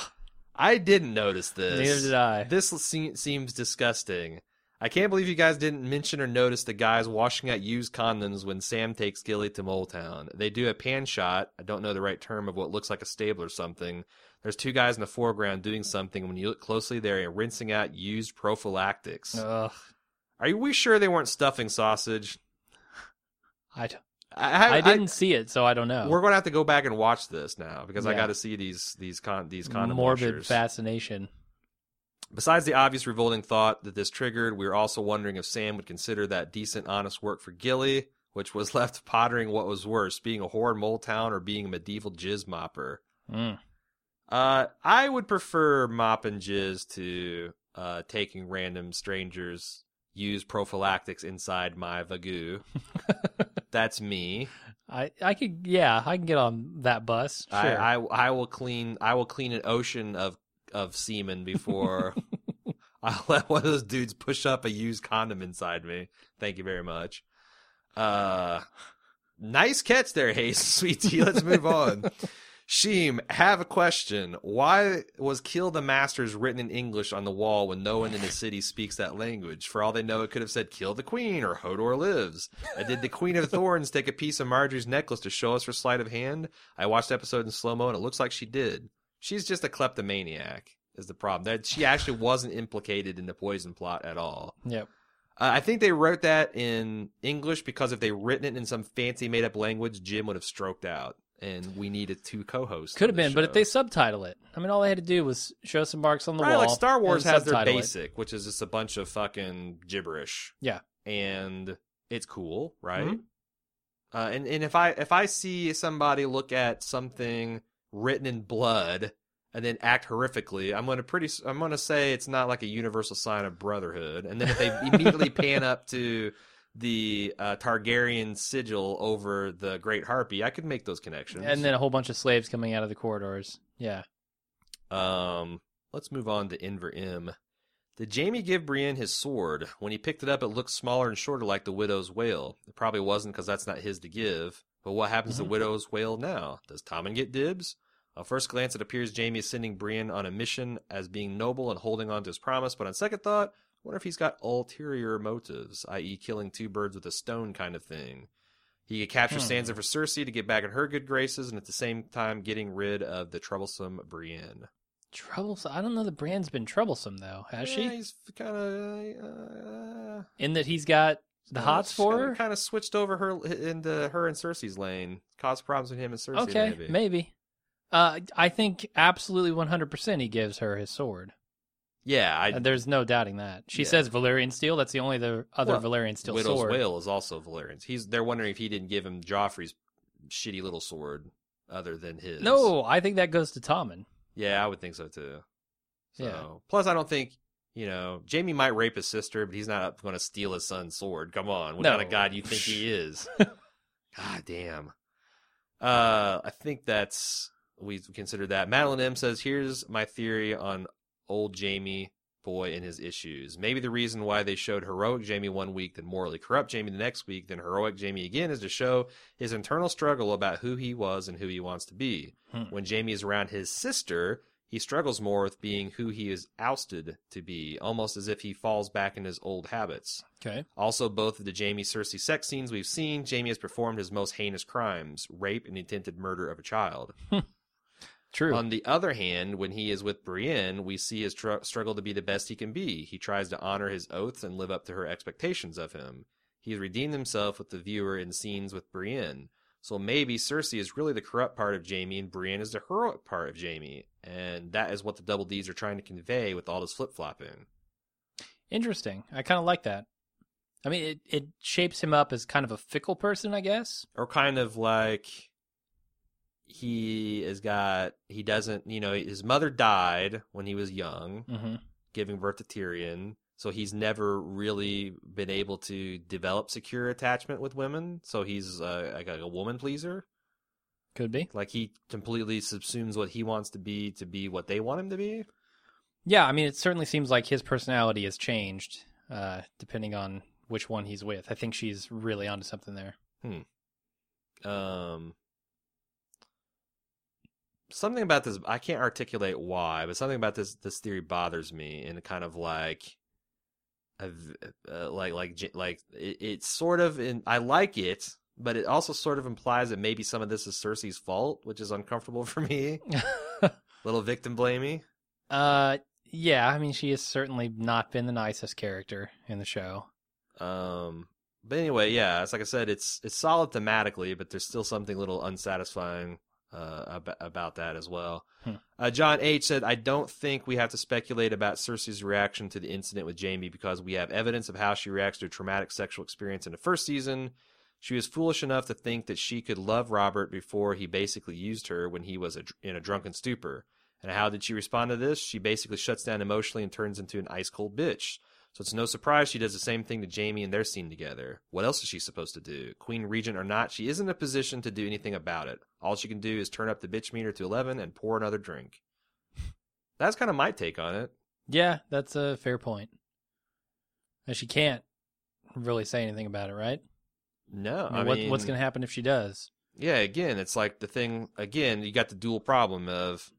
I didn't notice this. Neither did I. This se- seems disgusting. I can't believe you guys didn't mention or notice the guys washing out used condoms when Sam takes Gilly to Moletown. They do a pan shot. I don't know the right term of what looks like a stable or something. There's two guys in the foreground doing something. When you look closely, they're rinsing out used prophylactics. Ugh. Are we sure they weren't stuffing sausage? I I didn't see it, so I don't know. We're going to have to go back and watch this now because I got to see these these con these condom Morbid washers. fascination. Besides the obvious revolting thought that this triggered, we were also wondering if Sam would consider that decent, honest work for Gilly, which was left pondering what was worse, being a whore in Mole Town or being a medieval jizz mopper. Mm. Uh, I would prefer mopping jizz to uh, taking random strangers use prophylactics inside my vagoo. That's me. I, I could, yeah, I can get on that bus. Sure. I, I I will clean I will clean an ocean of of semen before I'll let one of those dudes push up a used condom inside me. Thank you very much. Uh nice catch there, Hayes, sweetie. Let's move on. Sheem, have a question. Why was Kill the Masters written in English on the wall when no one in the city speaks that language? For all they know, it could have said Kill the Queen or Hodor lives. Uh, did the Queen of Thorns take a piece of Margaery's necklace to show us her sleight of hand? I watched the episode in slow mo and it looks like she did. She's just a kleptomaniac, is the problem. That she actually wasn't implicated in the poison plot at all. yep. Uh, I think they wrote that in English because if they written it in some fancy made up language, Jim would have stroked out, and we needed two co-hosts. Could have been, but if they subtitle it, I mean, all they had to do was show some marks on the right, wall. like Star Wars has their subtitle it. basic, which is just a bunch of fucking gibberish. Yeah. and it's cool, right? Mhm. Uh, and and if I if I see somebody look at something written in blood and then act horrifically, I'm gonna pretty I'm gonna say it's not like a universal sign of brotherhood. And then if they immediately pan up to the uh, Targaryen sigil over the Great Harpy, I could make those connections. And then a whole bunch of slaves coming out of the corridors. Yeah. Um, let's move on to Inver M. Did Jaime give Brienne his sword? When he picked it up, it looked smaller and shorter like the widow's wail. It probably wasn't because that's not his to give. But what happens Mhm. to Widow's Wail now? Does Tommen get dibs? On first glance, it appears Jaime is sending Brienne on a mission as being noble and holding on to his promise, but on second thought, I wonder if he's got ulterior motives, i.e., killing two birds with a stone kind of thing. He could capture Hmm. Sansa for Cersei to get back in her good graces, and at the same time getting rid of the troublesome Brienne. Troublesome. I don't know that Brienne's been troublesome though, has yeah, she? He's kind of uh, In that he's got the hots for her. Kind of switched over her into her and Cersei's lane, caused problems with him and Cersei. Okay, maybe. maybe. Uh, I think absolutely 100% he gives her his sword. Yeah, I Uh, There's no doubting that. She Yeah. says Valyrian steel. That's the only the other Well, Valyrian steel Widow's sword. Wail is also Valyrian's. He's they're wondering if he didn't give him Joffrey's shitty little sword other than his. No, I think that goes to Tommen. Yeah, I would think so too. So Yeah. plus I don't think you know, Jaime might rape his sister, but he's not going to steal his son's sword. Come on. What No. kind of god you think he is? God damn. Uh I think that's we considered that. Madeline M says, Here's my theory on old Jaime boy and his issues. Maybe the reason why they showed heroic Jaime one week, then morally corrupt Jaime the next week, then heroic Jaime again is to show his internal struggle about who he was and who he wants to be. Hmm. When Jaime is around his sister, he struggles more with being who he is ousted to be, almost as if he falls back in his old habits. Okay. Also, both of the Jaime Cersei sex scenes we've seen, Jaime has performed his most heinous crimes rape and attempted murder of a child. Hmm. True. On the other hand, when he is with Brienne, we see his tr- struggle to be the best he can be. He tries to honor his oaths and live up to her expectations of him. He has redeemed himself with the viewer in scenes with Brienne. So maybe Cersei is really the corrupt part of Jaime and Brienne is the heroic part of Jaime. And that is what the double Ds are trying to convey with all this flip flopping. Interesting. I kind of like that. I mean, it, it shapes him up as kind of a fickle person, I guess. Or kind of like he has got, he doesn't, you know, his mother died when he was young. Mm-hmm. giving birth to Tyrion. So he's never really been able to develop secure attachment with women. So he's uh, like a woman pleaser. Could be. Like he completely subsumes what he wants to be to be what they want him to be. Yeah, I mean, it certainly seems like his personality has changed uh, depending on which one he's with. I think she's really onto something there. Hmm. Um, something about this I can't articulate why, but something about this this theory bothers me in a kind of like, uh, like like like it, it's sort of in. I like it, but it also sort of implies that maybe some of this is Cersei's fault, which is uncomfortable for me. Little victim blamey. uh, yeah, I mean, she has certainly not been the nicest character in the show. Um, but anyway, yeah, it's like I said, it's it's solid thematically, but there's still something a little unsatisfying uh, about, about that as well. Hmm. Uh, John H said, "I don't think we have to speculate about Cersei's reaction to the incident with Jaime because we have evidence of how she reacts to a traumatic sexual experience in the first season." She was foolish enough to think that she could love Robert before he basically used her when he was a, in a drunken stupor. And how did she respond to this? She basically shuts down emotionally and turns into an ice cold bitch. So it's no surprise she does the same thing to Jaime in their scene together. What else is she supposed to do? Queen Regent or not, she isn't in a position to do anything about it. All she can do is turn up the bitch meter to 11 and pour another drink. That's kind of my take on it. Yeah, that's a fair point. And she can't really say anything about it, right? No, I mean, what, what's going to happen if she does? Yeah, again, it's like the thing. Again, you got the dual problem of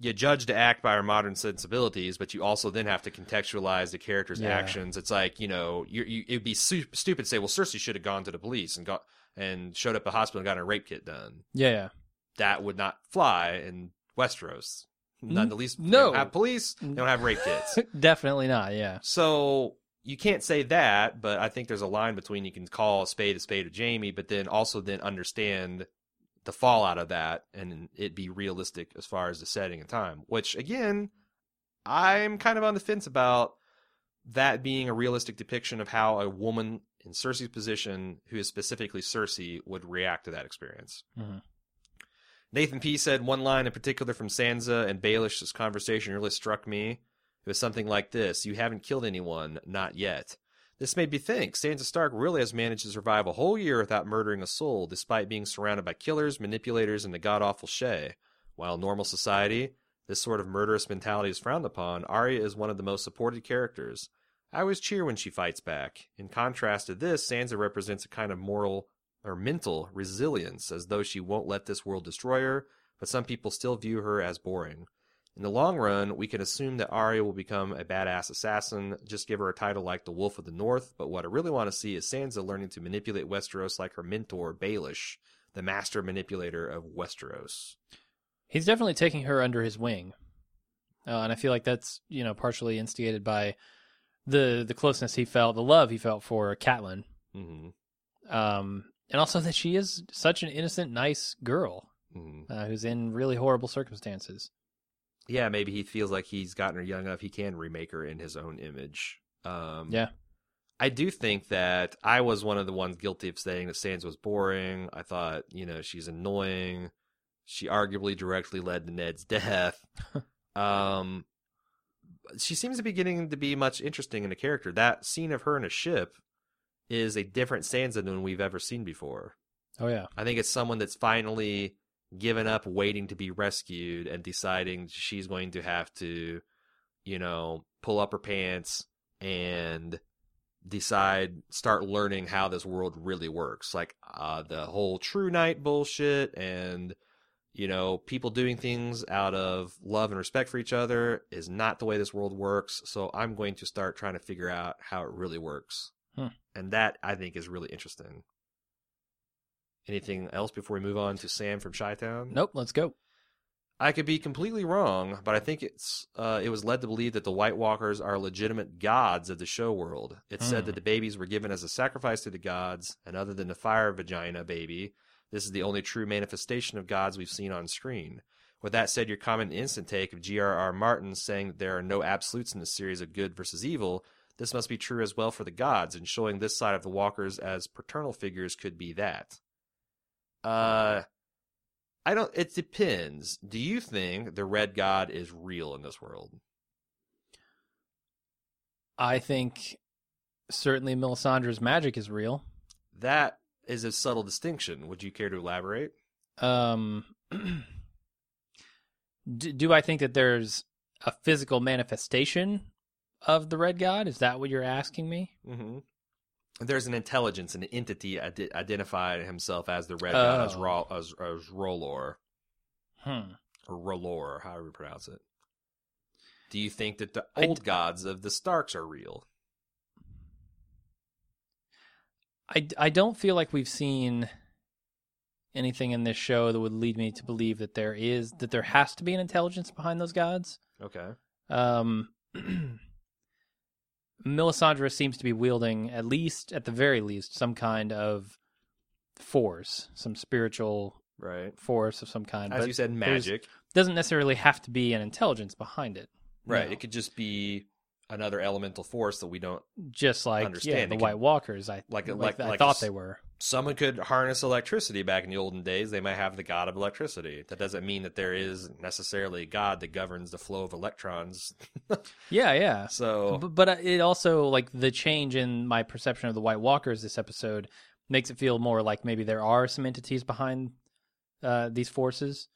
you judge to act by our modern sensibilities, but you also then have to contextualize the character's Yeah. actions. It's like you know, you, you it'd be su- stupid to say, well, Cersei should have gone to the police and got and showed up at the hospital and got a rape kit done. Yeah, yeah. That would not fly in Westeros. None the least. No. don't have police. They don't have rape kits. Definitely not, yeah. So you can't say that, but I think there's a line between you can call a spade a spade of Jaime, but then also then understand the fallout of that and it be realistic as far as the setting and time. Which again, I'm kind of on the fence about that being a realistic depiction of how a woman in Cersei's position, who is specifically Cersei, would react to that experience. Mhm. Nathan P said one line in particular from Sansa and Baelish's conversation really struck me. It was something like this You haven't killed anyone, not yet. This made me think Sansa Stark really has managed to survive a whole year without murdering a soul, despite being surrounded by killers, manipulators, and the god awful Shae. While normal society, this sort of murderous mentality is frowned upon, Arya is one of the most supported characters. I always cheer when she fights back. In contrast to this, Sansa represents a kind of moral or mental resilience, as though she won't let this world destroy her, but some people still view her as boring. In the long run, we can assume that Arya will become a badass assassin, just give her a title like the Wolf of the North, but what I really want to see is Sansa learning to manipulate Westeros like her mentor, Baelish, the master manipulator of Westeros. He's definitely taking her under his wing, uh, and I feel like that's you know partially instigated by the the closeness he felt, the love he felt for Catelyn, hmm um, and also that she is such an innocent, nice girl hmm uh, who's in really horrible circumstances. Yeah, maybe he feels like he's gotten her young enough he can remake her in his own image. Um, Yeah. I do think that I was one of the ones guilty of saying that Sansa was boring. I thought, you know, she's annoying. She arguably directly led to Ned's death. um, she seems to be getting to be much interesting in the character. That scene of her in a ship is a different Sansa than we've ever seen before. Oh yeah, I think it's someone that's finally given up waiting to be rescued and deciding she's going to have to, you know, pull up her pants and decide start learning how this world really works. Like uh the whole true knight bullshit and you know people doing things out of love and respect for each other is not the way this world works. So i'm going to start trying to figure out how it really works. Hmm. and that i think is really interesting anything else before we move on to sam from chi-town nope. Let's go. I could be completely wrong, but I think it's uh, it was led to believe that the White Walkers are legitimate gods of the show world. It's said Hmm. that the babies were given as a sacrifice to the gods, and other than the fire vagina baby, this is the only true manifestation of gods we've seen on screen. With that said, your common instant take of G.R.R. Martin saying that there are no absolutes in this series of good versus evil, this must be true as well for the gods, and showing this side of the Walkers as paternal figures could be that. Uh, I don't. It depends. Do you think the Red God is real in this world? I think certainly Melisandre's magic is real. That is a subtle distinction. Would you care to elaborate? Um, do, do I think that there's a physical manifestation of the red god? Is that what you're asking me? Mm-hmm. There's an intelligence, an entity ide- identified himself as the Red God, as, Oh. Ro- as, as R'hllor, Hmm. or R'hllor, however you pronounce it. Do you think that the old d- gods of the Starks are real? I, I don't feel like we've seen anything in this show that would lead me to believe that there is that there has to be an intelligence behind those gods. Okay. Um, Melisandre seems to be wielding, at least at the very least, some kind of force, some spiritual Right. force of some kind. As but you said, magic. doesn't necessarily have to be an intelligence behind it. Right. No. It could just be another elemental force that we don't Just like yeah, Understand, the it White Walkers. I like- like, like- I like thought s- they were. Someone could harness electricity back in the olden days. They might have the god of electricity. That doesn't mean that there is necessarily a god that governs the flow of electrons. Yeah, yeah. so But, but uh, it also like the change in my perception of the White Walkers this episode makes it feel more like maybe there are some entities behind uh, these forces.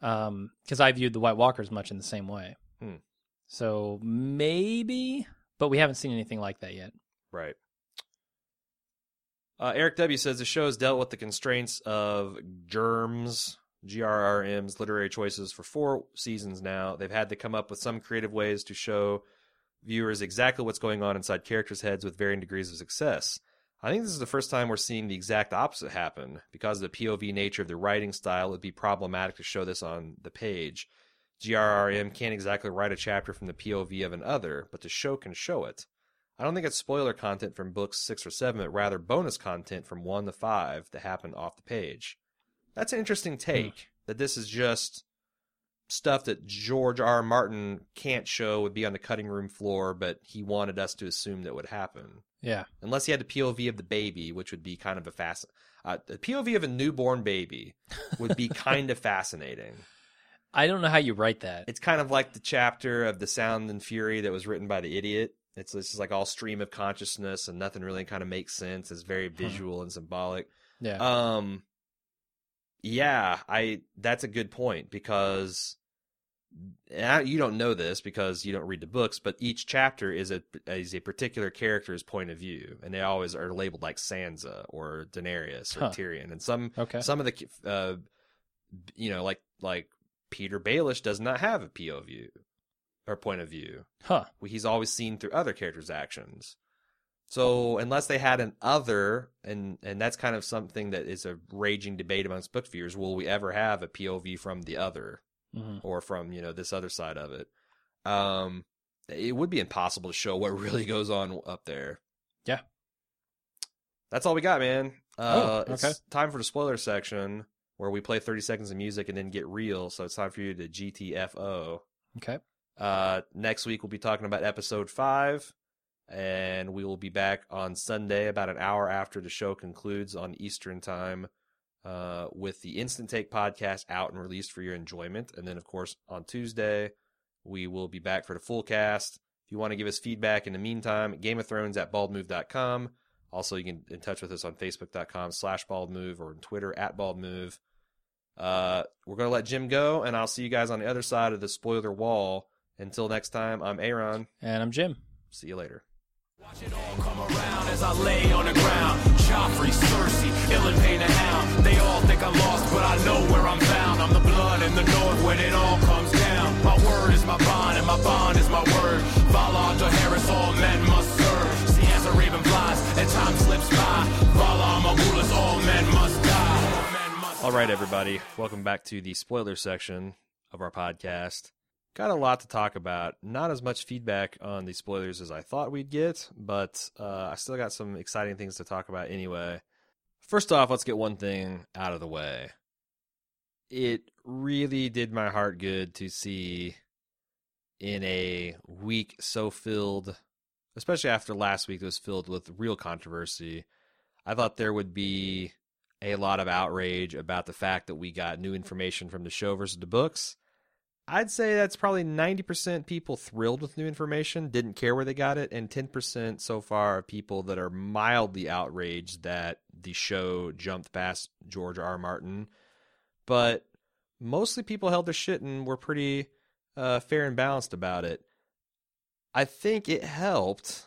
Um, because I viewed the White Walkers much in the same way. Hmm. So maybe, but we haven't seen anything like that yet. right. Uh, Eric W says the show has dealt with the constraints of germs, GRRM's literary choices for four seasons now. They've had to come up with some creative ways to show viewers exactly what's going on inside characters' heads with varying degrees of success. I think this is the first time we're seeing the exact opposite happen. Because of the POV nature of the writing style, it would be problematic to show this on the page. GRRM can't exactly write a chapter from the POV of another, but the show can show it. I don't think it's spoiler content from books six or seven, but rather bonus content from one to five that happened off the page. That's an interesting take. That this is just stuff that George R. R. Martin can't show would be on the cutting room floor, but he wanted us to assume that would happen. Yeah. Unless he had the POV of the baby, which would be kind of a fast. Uh, the POV of a newborn baby would be kind of fascinating. I don't know how you write that. It's kind of like the chapter of The Sound and Fury that was written by the idiot. It's this is like all stream of consciousness and nothing really kind of makes sense. It's very visual and symbolic. yeah. Um yeah, I that's a good point because you don't know this because you don't read the books, but each chapter is a is a particular character's point of view, and they always are labeled like Sansa or Daenerys or Huh. Tyrion, and some Okay. some of the uh, you know like like Petyr Baelish does not have a POV or point of view. Huh. He's always seen through other characters' actions. So unless they had an other, and and that's kind of something that is a raging debate amongst book viewers, will we ever have a POV from the other? hmm or from you know this other side of it um it would be impossible to show what really goes on up there Yeah. that's all we got man uh Oh, it's okay. time for the spoiler section where we play 30 seconds of music and then get real so it's time for you to gtfo Okay. Uh next week we'll be talking about episode 5 and we will be back on sunday about an hour after the show concludes on eastern time uh, with the Instant Take podcast out and released for your enjoyment. And then, of course, on Tuesday, we will be back for the full cast. If you want to give us feedback in the meantime, Game of Thrones at baldmove.com. Also, you can in touch with us on facebook.com slash baldmove or on Twitter at baldmove. Uh, we're going to let Jim go, and I'll see you guys on the other side of the spoiler wall. Until next time, I'm Aaron. And I'm Jim. See you later. Watch it all come around as I lay on the ground. Joffrey, Cersei, Ilyn Payne the Hound. They all think I'm lost, but I know where I'm found. I'm the blood in the north when it all comes down. My word is my bond, and my bond is my word. Valar Dohaeris, all men must serve. See as a raven flies and time slips by. Valar Morghulis, all men must die. All men must All right, everybody. Welcome back to the spoiler section of our podcast. Got a lot to talk about. Not as much feedback on the spoilers as I thought we'd get, but uh, I still got some exciting things to talk about anyway. First off, let's get one thing out of the way. It really did my heart good to see in a week so filled, especially after last week that was filled with real controversy. I thought there would be a lot of outrage about the fact that we got new information from the show versus the books. I'd say that's probably 90% people thrilled with new information, didn't care where they got it, and 10% so far are people that are mildly outraged that the show jumped past George R. R. Martin. But mostly people held their shit and were pretty uh, fair and balanced about it. I think it helped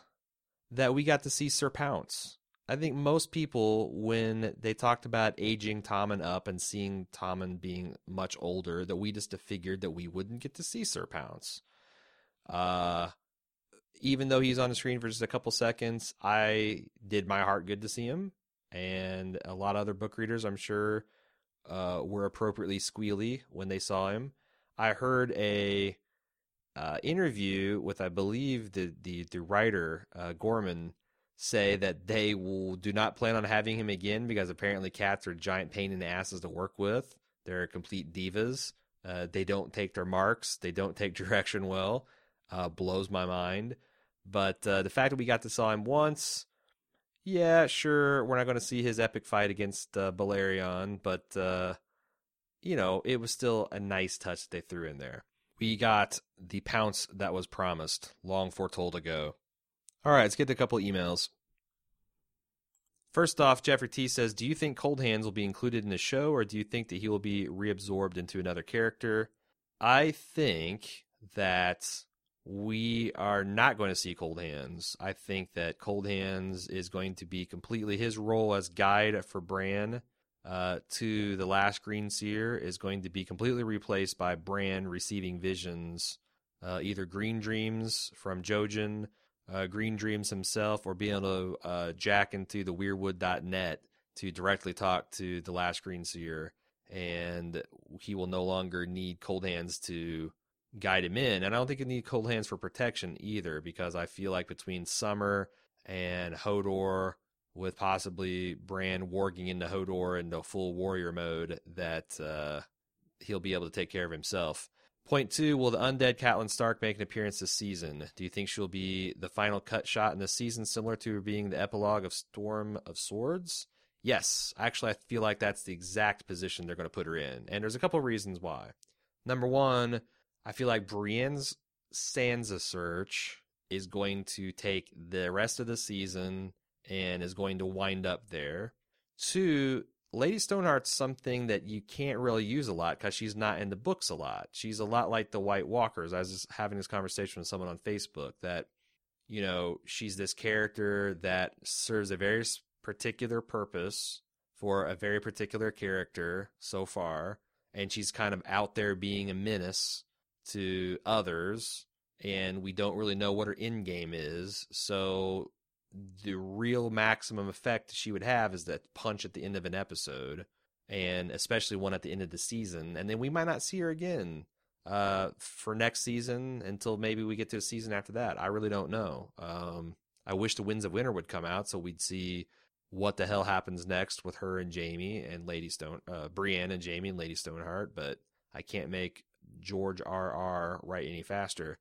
that we got to see Sir Pounce. I think most people, when they talked about aging Tommen up and seeing Tommen being much older, that we just figured that we wouldn't get to see Sir Pounce. Uh, even though he's on the screen for just a couple seconds, I did my heart good to see him, and a lot of other book readers, I'm sure, uh, were appropriately squealy when they saw him. I heard a uh, interview with, I believe, the the the writer uh, Cogman say that they will do not plan on having him again because apparently cats are giant pain in the asses to work with. They're complete divas. Uh, they don't take their marks. They don't take direction well. Uh, blows my mind. But uh, the fact that we got to saw him once, yeah, sure, we're not going to see his epic fight against uh, Balerion, but uh, you know, it was still a nice touch that they threw in there. We got the pounce that was promised, long foretold ago. All right, let's get to a couple emails. First off, Jeffrey T says, "Do you think Cold Hands will be included in the show, or do you think that he will be reabsorbed into another character?" I think that we are not going to see Cold Hands. I think that Cold Hands is going to be completely his role as guide for Bran uh, to the last Green Seer is going to be completely replaced by Bran receiving visions, uh, either Green Dreams from Jojen uh, Green Dreams himself or being able to uh, jack into the weirwood.net to directly talk to the last Green Seer. And he will no longer need Cold Hands to guide him in. And I don't think he need Cold Hands for protection either, because I feel like between Summer and Hodor, with possibly Bran warging into Hodor into full warrior mode, that uh, he'll be able to take care of himself. Point two, will the undead Catelyn Stark make an appearance this season? Do you think she'll be the final cut shot in the season, similar to her being the epilogue of Storm of Swords? Yes, actually, I feel like that's the exact position they're going to put her in. And there's a couple reasons why. Number one, I feel like Brienne's Sansa search is going to take the rest of the season and is going to wind up there. Two, Lady Stoneheart's something that you can't really use a lot because she's not in the books a lot. She's a lot like the White Walkers. I was just having this conversation with someone on Facebook that, you know, she's this character that serves a very particular purpose for a very particular character so far, and she's kind of out there being a menace to others, and we don't really know what her end game is. So the real maximum effect she would have is that punch at the end of an episode, and especially one at the end of the season, and then we might not see her again uh, for next season until maybe we get to a season after that. I really don't know. Um, I wish the Winds of Winter would come out so we'd see what the hell happens next with her and Jaime and Lady Stone, uh, Brienne and Jaime and Lady Stoneheart, but I can't make George R. R. write any faster.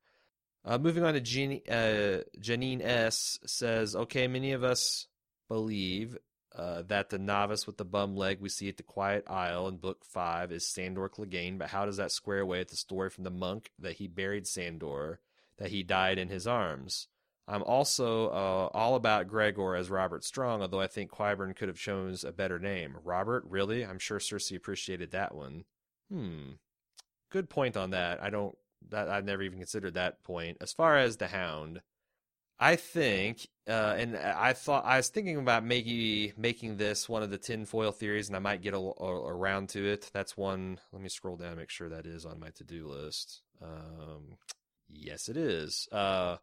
Uh, moving on to uh, Janine S. says, okay, many of us believe uh, that the novice with the bum leg we see at the Quiet Isle in Book 5 is Sandor Clegane, but how does that square away with the story from the monk that he buried Sandor, that he died in his arms? I'm also uh, all about Gregor as Robert Strong, although I think Qyburn could have chosen a better name. Robert, really? I'm sure Cersei appreciated that one. Hmm. Good point on that. I don't that I've never even considered that point. As far as the Hound, I think, uh, and I thought I was thinking about maybe making this one of the tinfoil theories, and I might get a, a, around to it. That's one. Let me scroll down and make sure that is on my to do list. Um, yes, it is. Uh,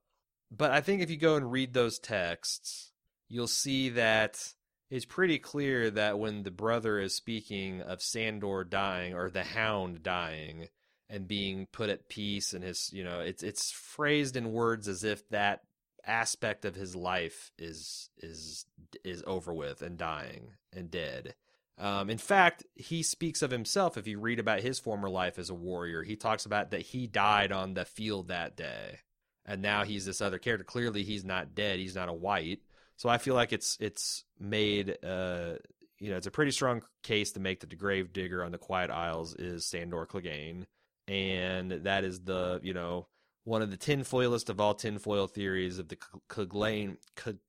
but I think if you go and read those texts, you'll see that it's pretty clear that when the brother is speaking of Sandor dying or the hound dying and being put at peace and his you know it's it's phrased in words as if that aspect of his life is is is over with and dying and dead. Um, in fact, he speaks of himself. If you read about his former life as a warrior, he talks about that he died on the field that day and now he's this other character. Clearly, he's not dead. He's not a white. So I feel like it's it's made uh you know it's a pretty strong case to make that the grave digger on the Quiet Isles is Sandor Clegane, and that is the you know one of the tinfoilest of all tinfoil theories of the Clegane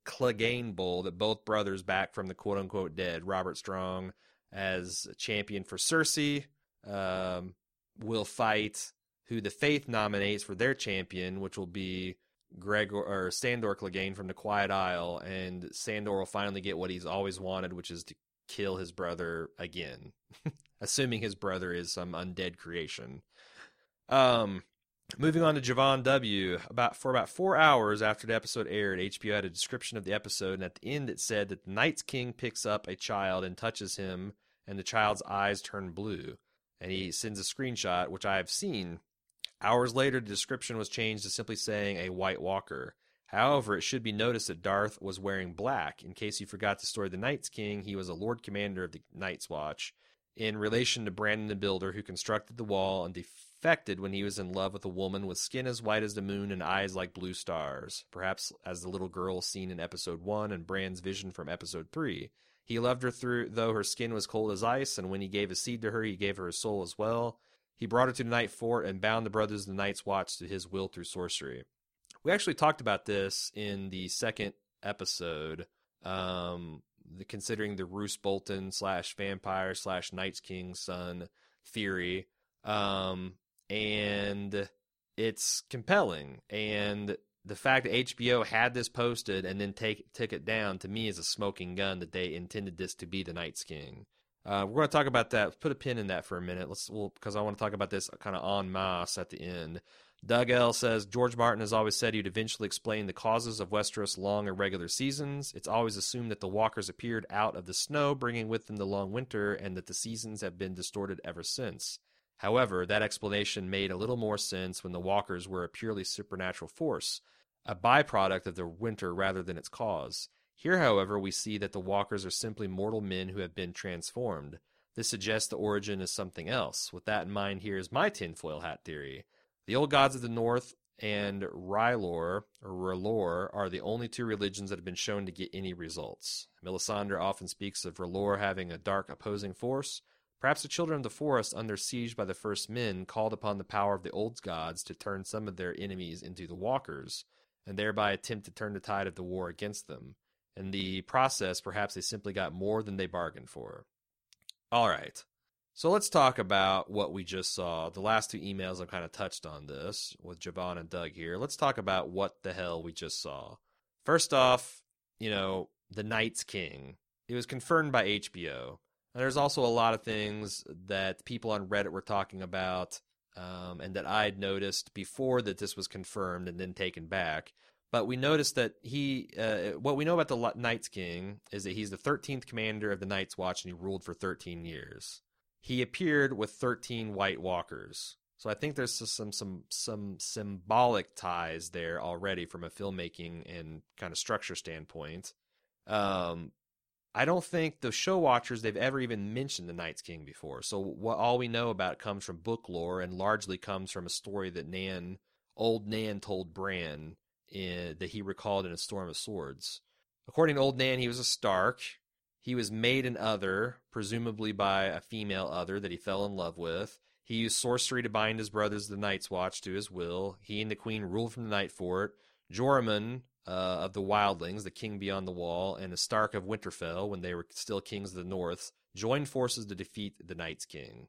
Clegane Bowl that both brothers back from the quote unquote dead Robert Strong as champion for Cersei um, will fight who the Faith nominates for their champion, which will be Gregor or Sandor Clegane from the Quiet Isle, and Sandor will finally get what he's always wanted, which is to kill his brother again, assuming his brother is some undead creation. Um, moving on to Javon W. About for about four hours after the episode aired, HBO had a description of the episode, and at the end it said that the Night's King picks up a child and touches him, and the child's eyes turn blue. And he sends a screenshot, which I have seen Hours later, the description was changed to simply saying a White Walker. However, it should be noticed that Darth was wearing black. In case you forgot the story of the Night's King, he was a Lord Commander of the Night's Watch. In relation to Brandon the Builder, who constructed the wall and defected when he was in love with a woman with skin as white as the moon and eyes like blue stars, perhaps as the little girl seen in Episode 1 and Bran's vision from Episode 3. He loved her through though her skin was cold as ice, and when he gave a seed to her, he gave her his soul as well. He brought her to the Night Fort and bound the brothers of the Night's Watch to his will through sorcery. We actually talked about this in the second episode, um, the, considering the Roose Bolton slash vampire slash Night's King son theory. Um, and it's compelling. And the fact that HBO had this posted and then take took it down to me is a smoking gun that they intended this to be the Night's King. Uh, we're going to talk about that. Put a pin in that for a minute. Let's well because I want to talk about this kind of en masse at the end. Doug L says George Martin has always said he'd eventually explain the causes of Westeros' long irregular seasons. It's always assumed that the walkers appeared out of the snow, bringing with them the long winter, and that the seasons have been distorted ever since. However, that explanation made a little more sense when the walkers were a purely supernatural force, a byproduct of the winter rather than its cause. Here, however, we see that the walkers are simply mortal men who have been transformed. This suggests the origin is something else. With that in mind, here is my tinfoil hat theory. The old gods of the north and R'hllor or R'hllor are the only two religions that have been shown to get any results. Melisandre often speaks of R'hllor having a dark opposing force. Perhaps the children of the forest, under siege by the first men, called upon the power of the old gods to turn some of their enemies into the walkers, and thereby attempt to turn the tide of the war against them. In the process, perhaps they simply got more than they bargained for. All right. So let's talk about what we just saw. The last two emails I've kind of touched on this with Javon and Doug here. Let's talk about what the hell we just saw. First off, you know, the Night's King. It was confirmed by HBO. There's also a lot of things that people on Reddit were talking about um, and that I'd noticed before that this was confirmed and then taken back. But we noticed that he, uh, what we know about the Night's King is that he's the 13th commander of the Night's Watch and he ruled for 13 years he appeared with 13 White Walkers. So I think there's some some some symbolic ties there already from a filmmaking and kind of structure standpoint. Um, I don't think the show watchers they've ever even mentioned the Night's King before. So what all we know about it comes from book lore and largely comes from a story that Nan, old Nan, told Bran in, that he recalled in a Storm of Swords. According to old Nan, he was a Stark. He was made an other, presumably by a female other that he fell in love with. He used sorcery to bind his brothers, the Night's Watch, to his will. He and the Queen ruled from the Night Fort. Joramun uh, of the Wildlings, the king beyond the wall, and the Stark of Winterfell, when they were still kings of the North, joined forces to defeat the Night's King.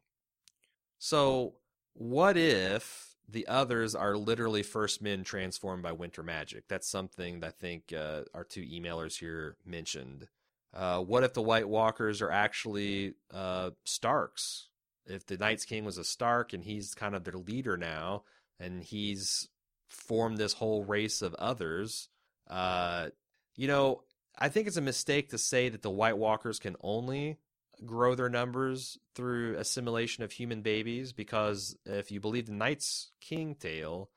So, what if the others are literally first men transformed by winter magic? That's something that I think uh, our two emailers here mentioned. Uh, what if the White Walkers are actually uh, Starks? If the Night's King was a Stark and he's kind of their leader now, and he's formed this whole race of others, uh, you know, I think it's a mistake to say that the White Walkers can only grow their numbers through assimilation of human babies, because if you believe the Night's King tale,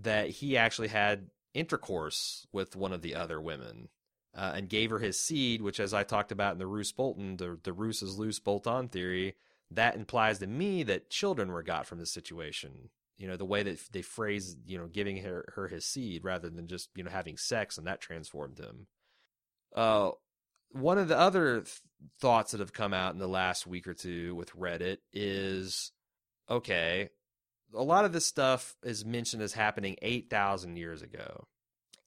that he actually had intercourse with one of the other women uh, and gave her his seed, which, as I talked about in the Roose Bolton, the, the Roose is loose bolt on theory, that implies to me that children were got from this situation. You know, the way that they phrase, you know, giving her, her his seed rather than just, you know, having sex and that transformed him. Uh, one of the other th- thoughts that have come out in the last week or two with Reddit is okay, a lot of this stuff is mentioned as happening 8,000 years ago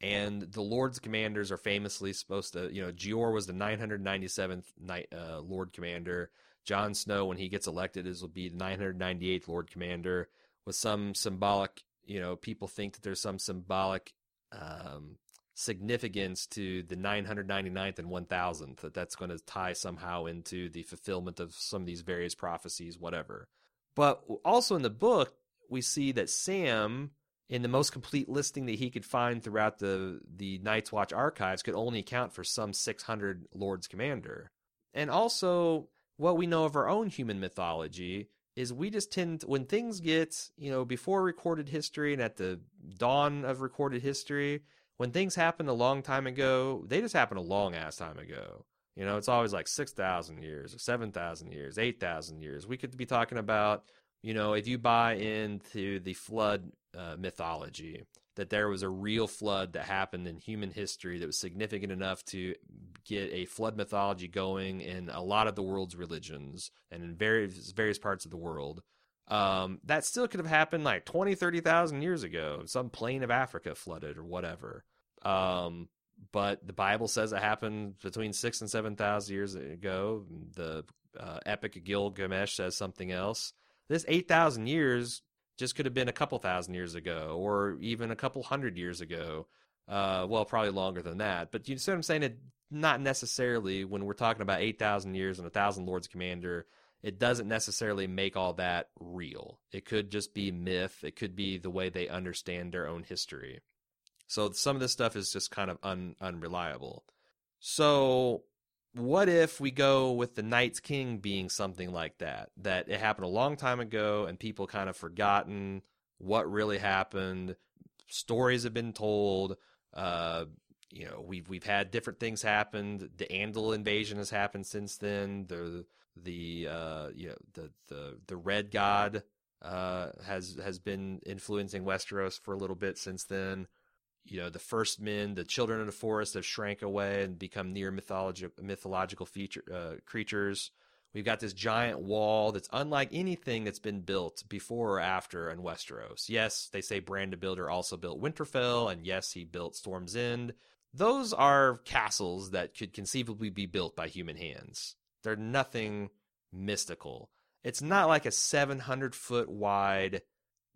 and the Lord's commanders are famously supposed to, you know, Jeor was the 997th night, uh, Lord Commander. Jon Snow, when he gets elected, is will be the 998th Lord Commander. With some symbolic, you know, people think that there's some symbolic um, significance to the 999th and 1000th that that's going to tie somehow into the fulfillment of some of these various prophecies, whatever. But also in the book, we see that Sam in the most complete listing that he could find throughout the the Night's Watch archives could only account for some 600 Lords Commander. And also, what we know of our own human mythology is we just tend to, when things get, you know, before recorded history and at the dawn of recorded history, when things happen a long time ago, they just happen a long ass time ago. You know, it's always like 6,000 years, or 7,000 years, 8,000 years. We could be talking about, you know, if you buy into the flood uh, mythology that there was a real flood that happened in human history that was significant enough to get a flood mythology going in a lot of the world's religions and in various various parts of the world. Um, that still could have happened like 20, 30,000 years ago. Some plain of Africa flooded or whatever. Um, but the Bible says it happened between six and 7,000 years ago. The uh, Epic of Gilgamesh says something else. This 8,000 years just could have been a couple thousand years ago or even a couple hundred years ago. Uh, well, probably longer than that. But you see what I'm saying? It, not necessarily when we're talking about 8,000 years and a thousand Lords Commander, it doesn't necessarily make all that real. It could just be myth. It could be the way they understand their own history. So some of this stuff is just kind of un, unreliable. So what if we go with the Night's King being something like that? That it happened a long time ago and people kind of forgotten what really happened. Stories have been told. Uh, you know, we've we've had different things happen. The Andal invasion has happened since then. The the uh, you know the the the Red God uh, has has been influencing Westeros for a little bit since then you know the first men the children of the forest have shrank away and become near mythological mythological feature uh, creatures. We've got this giant wall that's unlike anything that's been built before or after in westeros. Yes they say Bran the builder also built winterfell and yes he built storm's end. Those are castles that could conceivably be built by human hands. They're nothing mystical. It's not like a 700 foot wide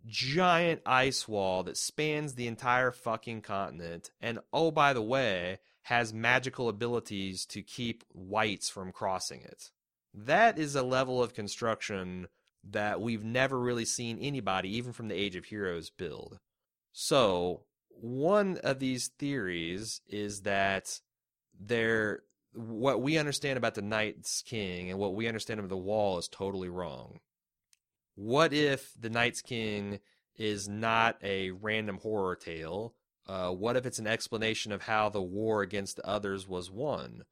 giant ice wall that spans the entire fucking continent. And oh, by the way, has magical abilities to keep whites from crossing it. That is a level of construction that we've never really seen anybody, even from the Age of Heroes, build. So, one of these theories is that there what we understand about the Night's King and what we understand of the wall is totally wrong. What if the Night's King is not a random horror tale? Uh, what if it's an explanation of how the war against the others was won?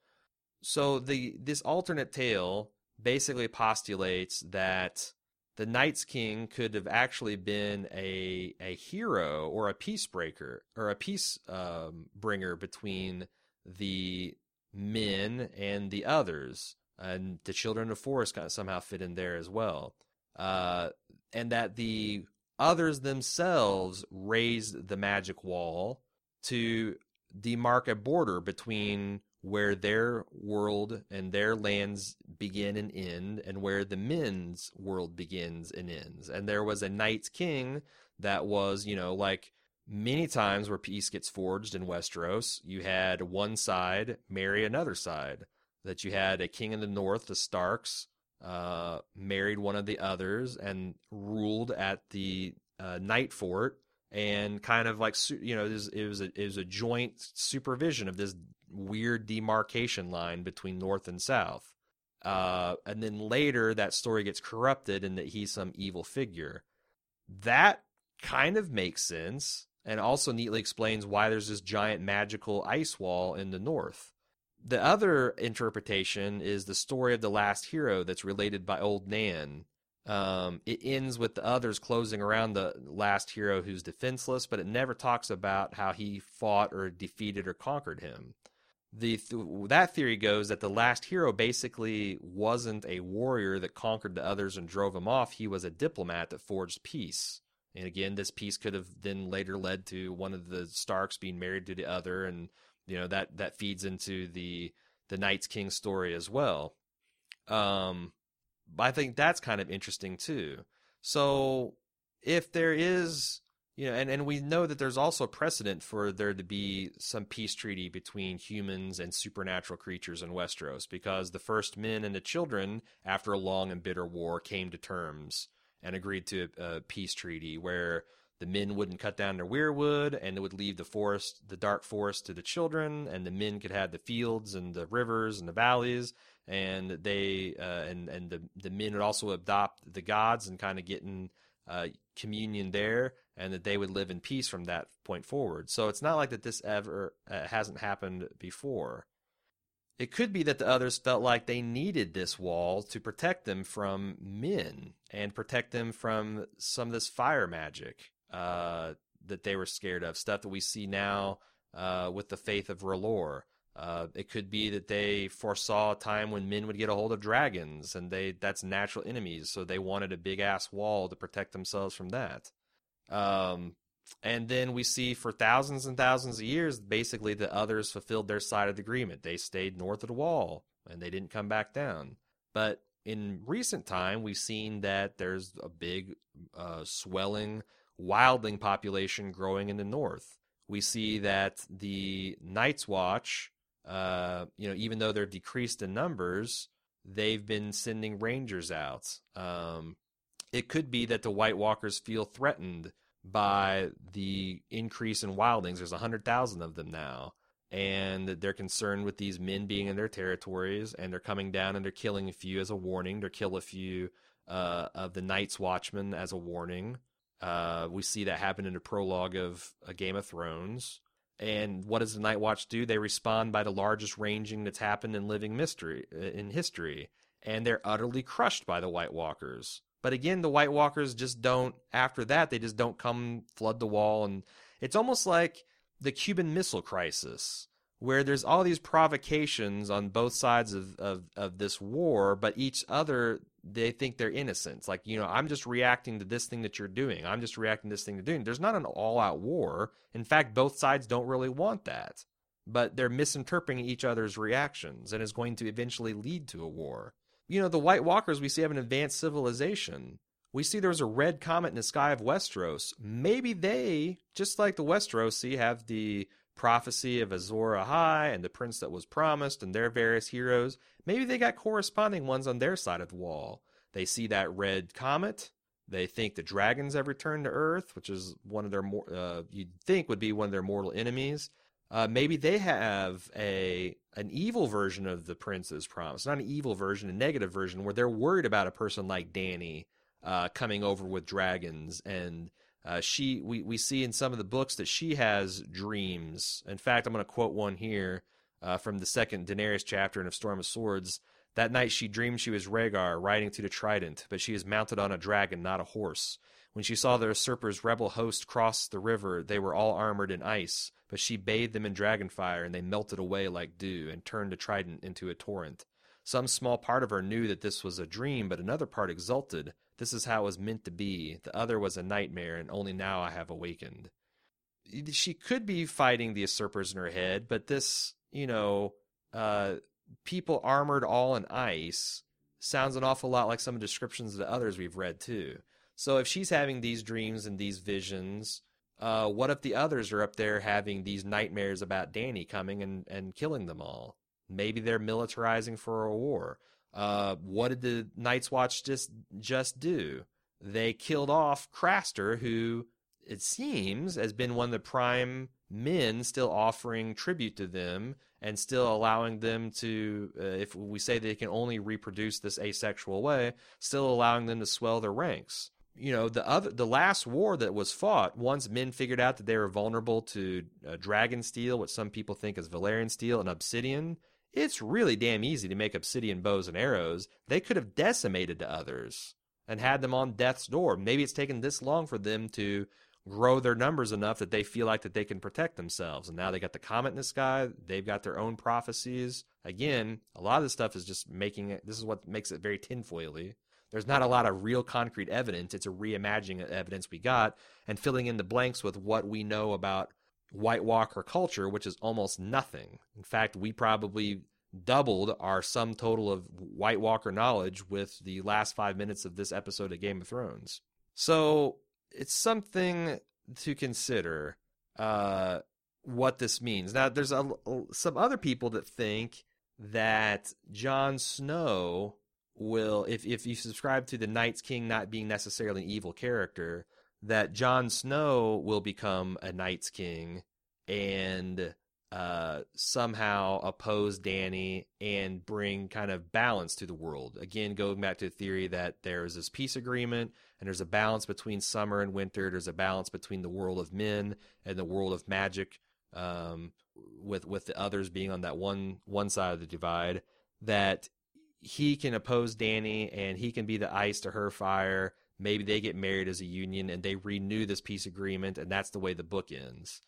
So the this alternate tale basically postulates that the Night's King could have actually been a a hero or a peacebreaker or a peace um, bringer between the men and the others, and the children of forest kind of somehow fit in there as well, uh, and that the others themselves raised the magic wall to demark a border between where their world and their lands begin and end, and where the men's world begins and ends. And there was a Night's King that was, you know, like many times where peace gets forged in Westeros, you had one side marry another side. That you had a king in the north, the Starks, uh, married one of the others and ruled at the uh, Night Fort and kind of like you know it was, it was a it was a joint supervision of this weird demarcation line between north and south. Uh, and then later that story gets corrupted and that he's some evil figure. That kind of makes sense and also neatly explains why there's this giant magical ice wall in the north. The other interpretation is the story of the last hero that's related by Old Nan. Um, it ends with the others closing around the last hero who's defenseless, but it never talks about how he fought or defeated or conquered him the th- that theory goes that the last hero basically wasn't a warrior that conquered the others and drove them off. He was a diplomat that forged peace. And again, this peace could have then later led to one of the Starks being married to the other, and you know that that feeds into the the Night's King story as well. Um, I think that's kind of interesting too. So if there is you know, and, and we know that there's also precedent for there to be some peace treaty between humans and supernatural creatures in Westeros because the first men and the children, after a long and bitter war, came to terms and agreed to a peace treaty where the men wouldn't cut down their weirwood and it would leave the forest, the dark forest to the children, and the men could have the fields and the rivers and the valleys, and they uh, and and the the men would also adopt the gods and kind of get in uh, communion there, and that they would live in peace from that point forward. So it's not like that this ever uh, hasn't happened before. It could be that the others felt like they needed this wall to protect them from men and protect them from some of this fire magic uh, that they were scared of, stuff that we see now uh, with the faith of R'hllor. Uh, it could be that they foresaw a time when men would get a hold of dragons, and they that's natural enemies, so they wanted a big ass wall to protect themselves from that. Um, and then we see for thousands and thousands of years, basically the others fulfilled their side of the agreement. They stayed north of the wall, and they didn't come back down. But in recent time, we've seen that there's a big uh, swelling wildling population growing in the north. We see that the Night's Watch uh, you know, even though they're decreased in numbers, they've been sending rangers out. Um, it could be that the White Walkers feel threatened by the increase in wildlings. There's 100,000 of them now. And they're concerned with these men being in their territories, and they're coming down and they're killing a few as a warning. They're kill a few uh, of the Night's Watchmen as a warning. Uh, we see that happen in the prologue of a Game of Thrones. And what does the Night Watch do? They respond by the largest ranging that's happened in living mystery uh, in history, and they're utterly crushed by the White Walkers. But again, the White Walkers just don't. After that, they just don't come flood the wall, and it's almost like the Cuban Missile Crisis, where there's all these provocations on both sides of, of, of this war, but each other they think they're innocent. like, you know, I'm just reacting to this thing that you're doing. I'm just reacting to this thing you're doing. There's not an all out war. In fact, both sides don't really want that. But they're misinterpreting each other's reactions and is going to eventually lead to a war. you know, the White Walkers we see have an advanced civilization. We see there's a red comet in the sky of Westeros. Maybe they, just like the Westerosi, have the prophecy of Azor Ahai and the prince that was promised and their various heroes. Maybe they got corresponding ones on their side of the wall. They see that red comet. They think the dragons have returned to Earth, which is one of their more uh, you'd think would be one of their mortal enemies. Uh, maybe they have a an evil version of the prince's promise, not an evil version, a negative version, where they're worried about a person like Dany uh, coming over with dragons, and uh, she we we see in some of the books that she has dreams. In fact, I'm going to quote one here uh, from the second Daenerys chapter in *Of Storm of Swords*. That night she dreamed she was Rhaegar riding to the Trident, but she is mounted on a dragon, not a horse. When she saw the usurper's rebel host cross the river, they were all armored in ice, but she bathed them in dragonfire, and they melted away like dew, and turned the trident into a torrent. Some small part of her knew that this was a dream, but another part exulted. This is how it was meant to be. The other was a nightmare, and only now I have awakened. She could be fighting the usurpers in her head, but this, you know, uh, people armored all in ice sounds an awful lot like some descriptions of the others we've read too. So if she's having these dreams and these visions, uh, what if the others are up there having these nightmares about Dany coming and, and killing them all? Maybe they're militarizing for a war. Uh, what did the Night's Watch just just do? They killed off Craster, who it seems has been one of the prime men still offering tribute to them and still allowing them to, uh, if we say they can only reproduce this asexual way, still allowing them to swell their ranks you know the other the last war that was fought once men figured out that they were vulnerable to uh, dragon steel what some people think is Valyrian steel and obsidian it's really damn easy to make obsidian bows and arrows. They could have decimated the others and had them on death's door. Maybe it's taken this long for them to grow their numbers enough that they feel like that they can protect themselves. And now they got the comet in the sky. They've got their own prophecies. Again a lot of this stuff is just making it this is what makes it very tinfoily. There's not a lot of real concrete evidence. It's a reimagining of evidence we got and filling in the blanks with what we know about White Walker culture, which is almost nothing. In fact, we probably doubled our sum total of White Walker knowledge with the last five minutes of this episode of Game of Thrones. So it's something to consider uh, what this means. Now, there's a, some other people that think that Jon Snow will if if you subscribe to the Night's King not being necessarily an evil character, that Jon Snow will become a Night's King and uh, somehow oppose Dany and bring kind of balance to the world. Again, going back to the theory that there's this peace agreement and there's a balance between summer and winter. There's a balance between the world of men and the world of magic, um, with with the others being on that one one side of the divide. That he can oppose Dany and he can be the ice to her fire. Maybe they get married as a union and they renew this peace agreement, and that's the way the book ends.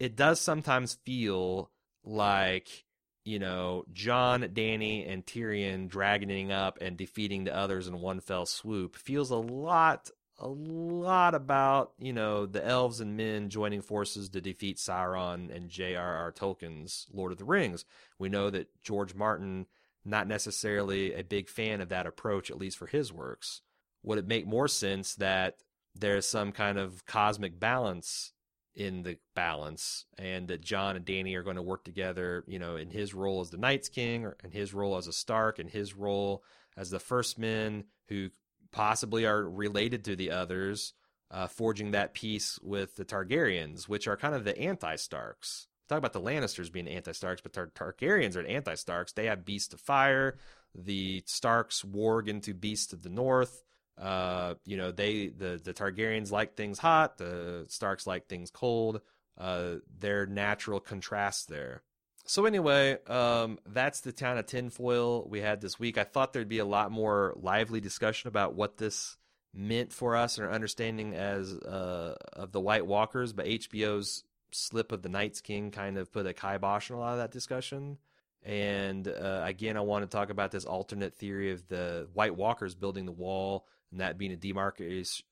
It does sometimes feel like, you know, john dany and Tyrion dragging up and defeating the others in one fell swoop feels a lot, a lot about, you know, the elves and men joining forces to defeat Sauron and J.R.R. Tolkien's Lord of the Rings. We know that George Martin not necessarily a big fan of that approach, at least for his works. Would it make more sense that there's some kind of cosmic balance in the balance and that Jon and Dany are going to work together, you know, in his role as the Night's King or in his role as a Stark and his role as the first men who possibly are related to the others, uh, forging that peace with the Targaryens, which are kind of the anti-Starks talk about the Lannisters being anti-Starks, but Tar- Targaryens are anti-Starks. They have Beast of Fire. The Starks warg into Beast of the North. Uh, you know, they the the Targaryens like things hot. The Starks like things cold. Uh, their natural contrast there. So anyway, um, that's the town of tinfoil we had this week. I thought there'd be a lot more lively discussion about what this meant for us and our understanding as uh, of the White Walkers, but HBO's slip of the Night's King kind of put a kibosh on a lot of that discussion. And uh, again, I want to talk about this alternate theory of the White Walkers building the wall and that being a demarcation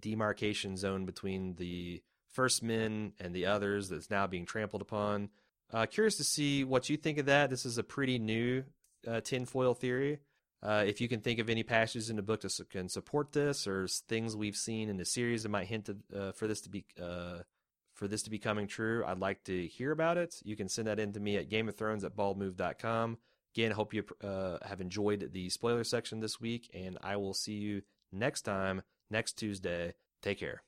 demarcation zone between the first men and the others that's now being trampled upon. Uh, curious to see what you think of that. This is a pretty new uh, tinfoil theory. Uh, if you can think of any passages in the book that can support this, or things we've seen in the series that might hint to, uh, for this to be uh, for this to be coming true, I'd like to hear about it. You can send that in to me at Game of Thrones at baldmove.com. Again, hope you uh, have enjoyed the spoiler section this week, and I will see you next time, next Tuesday. Take care.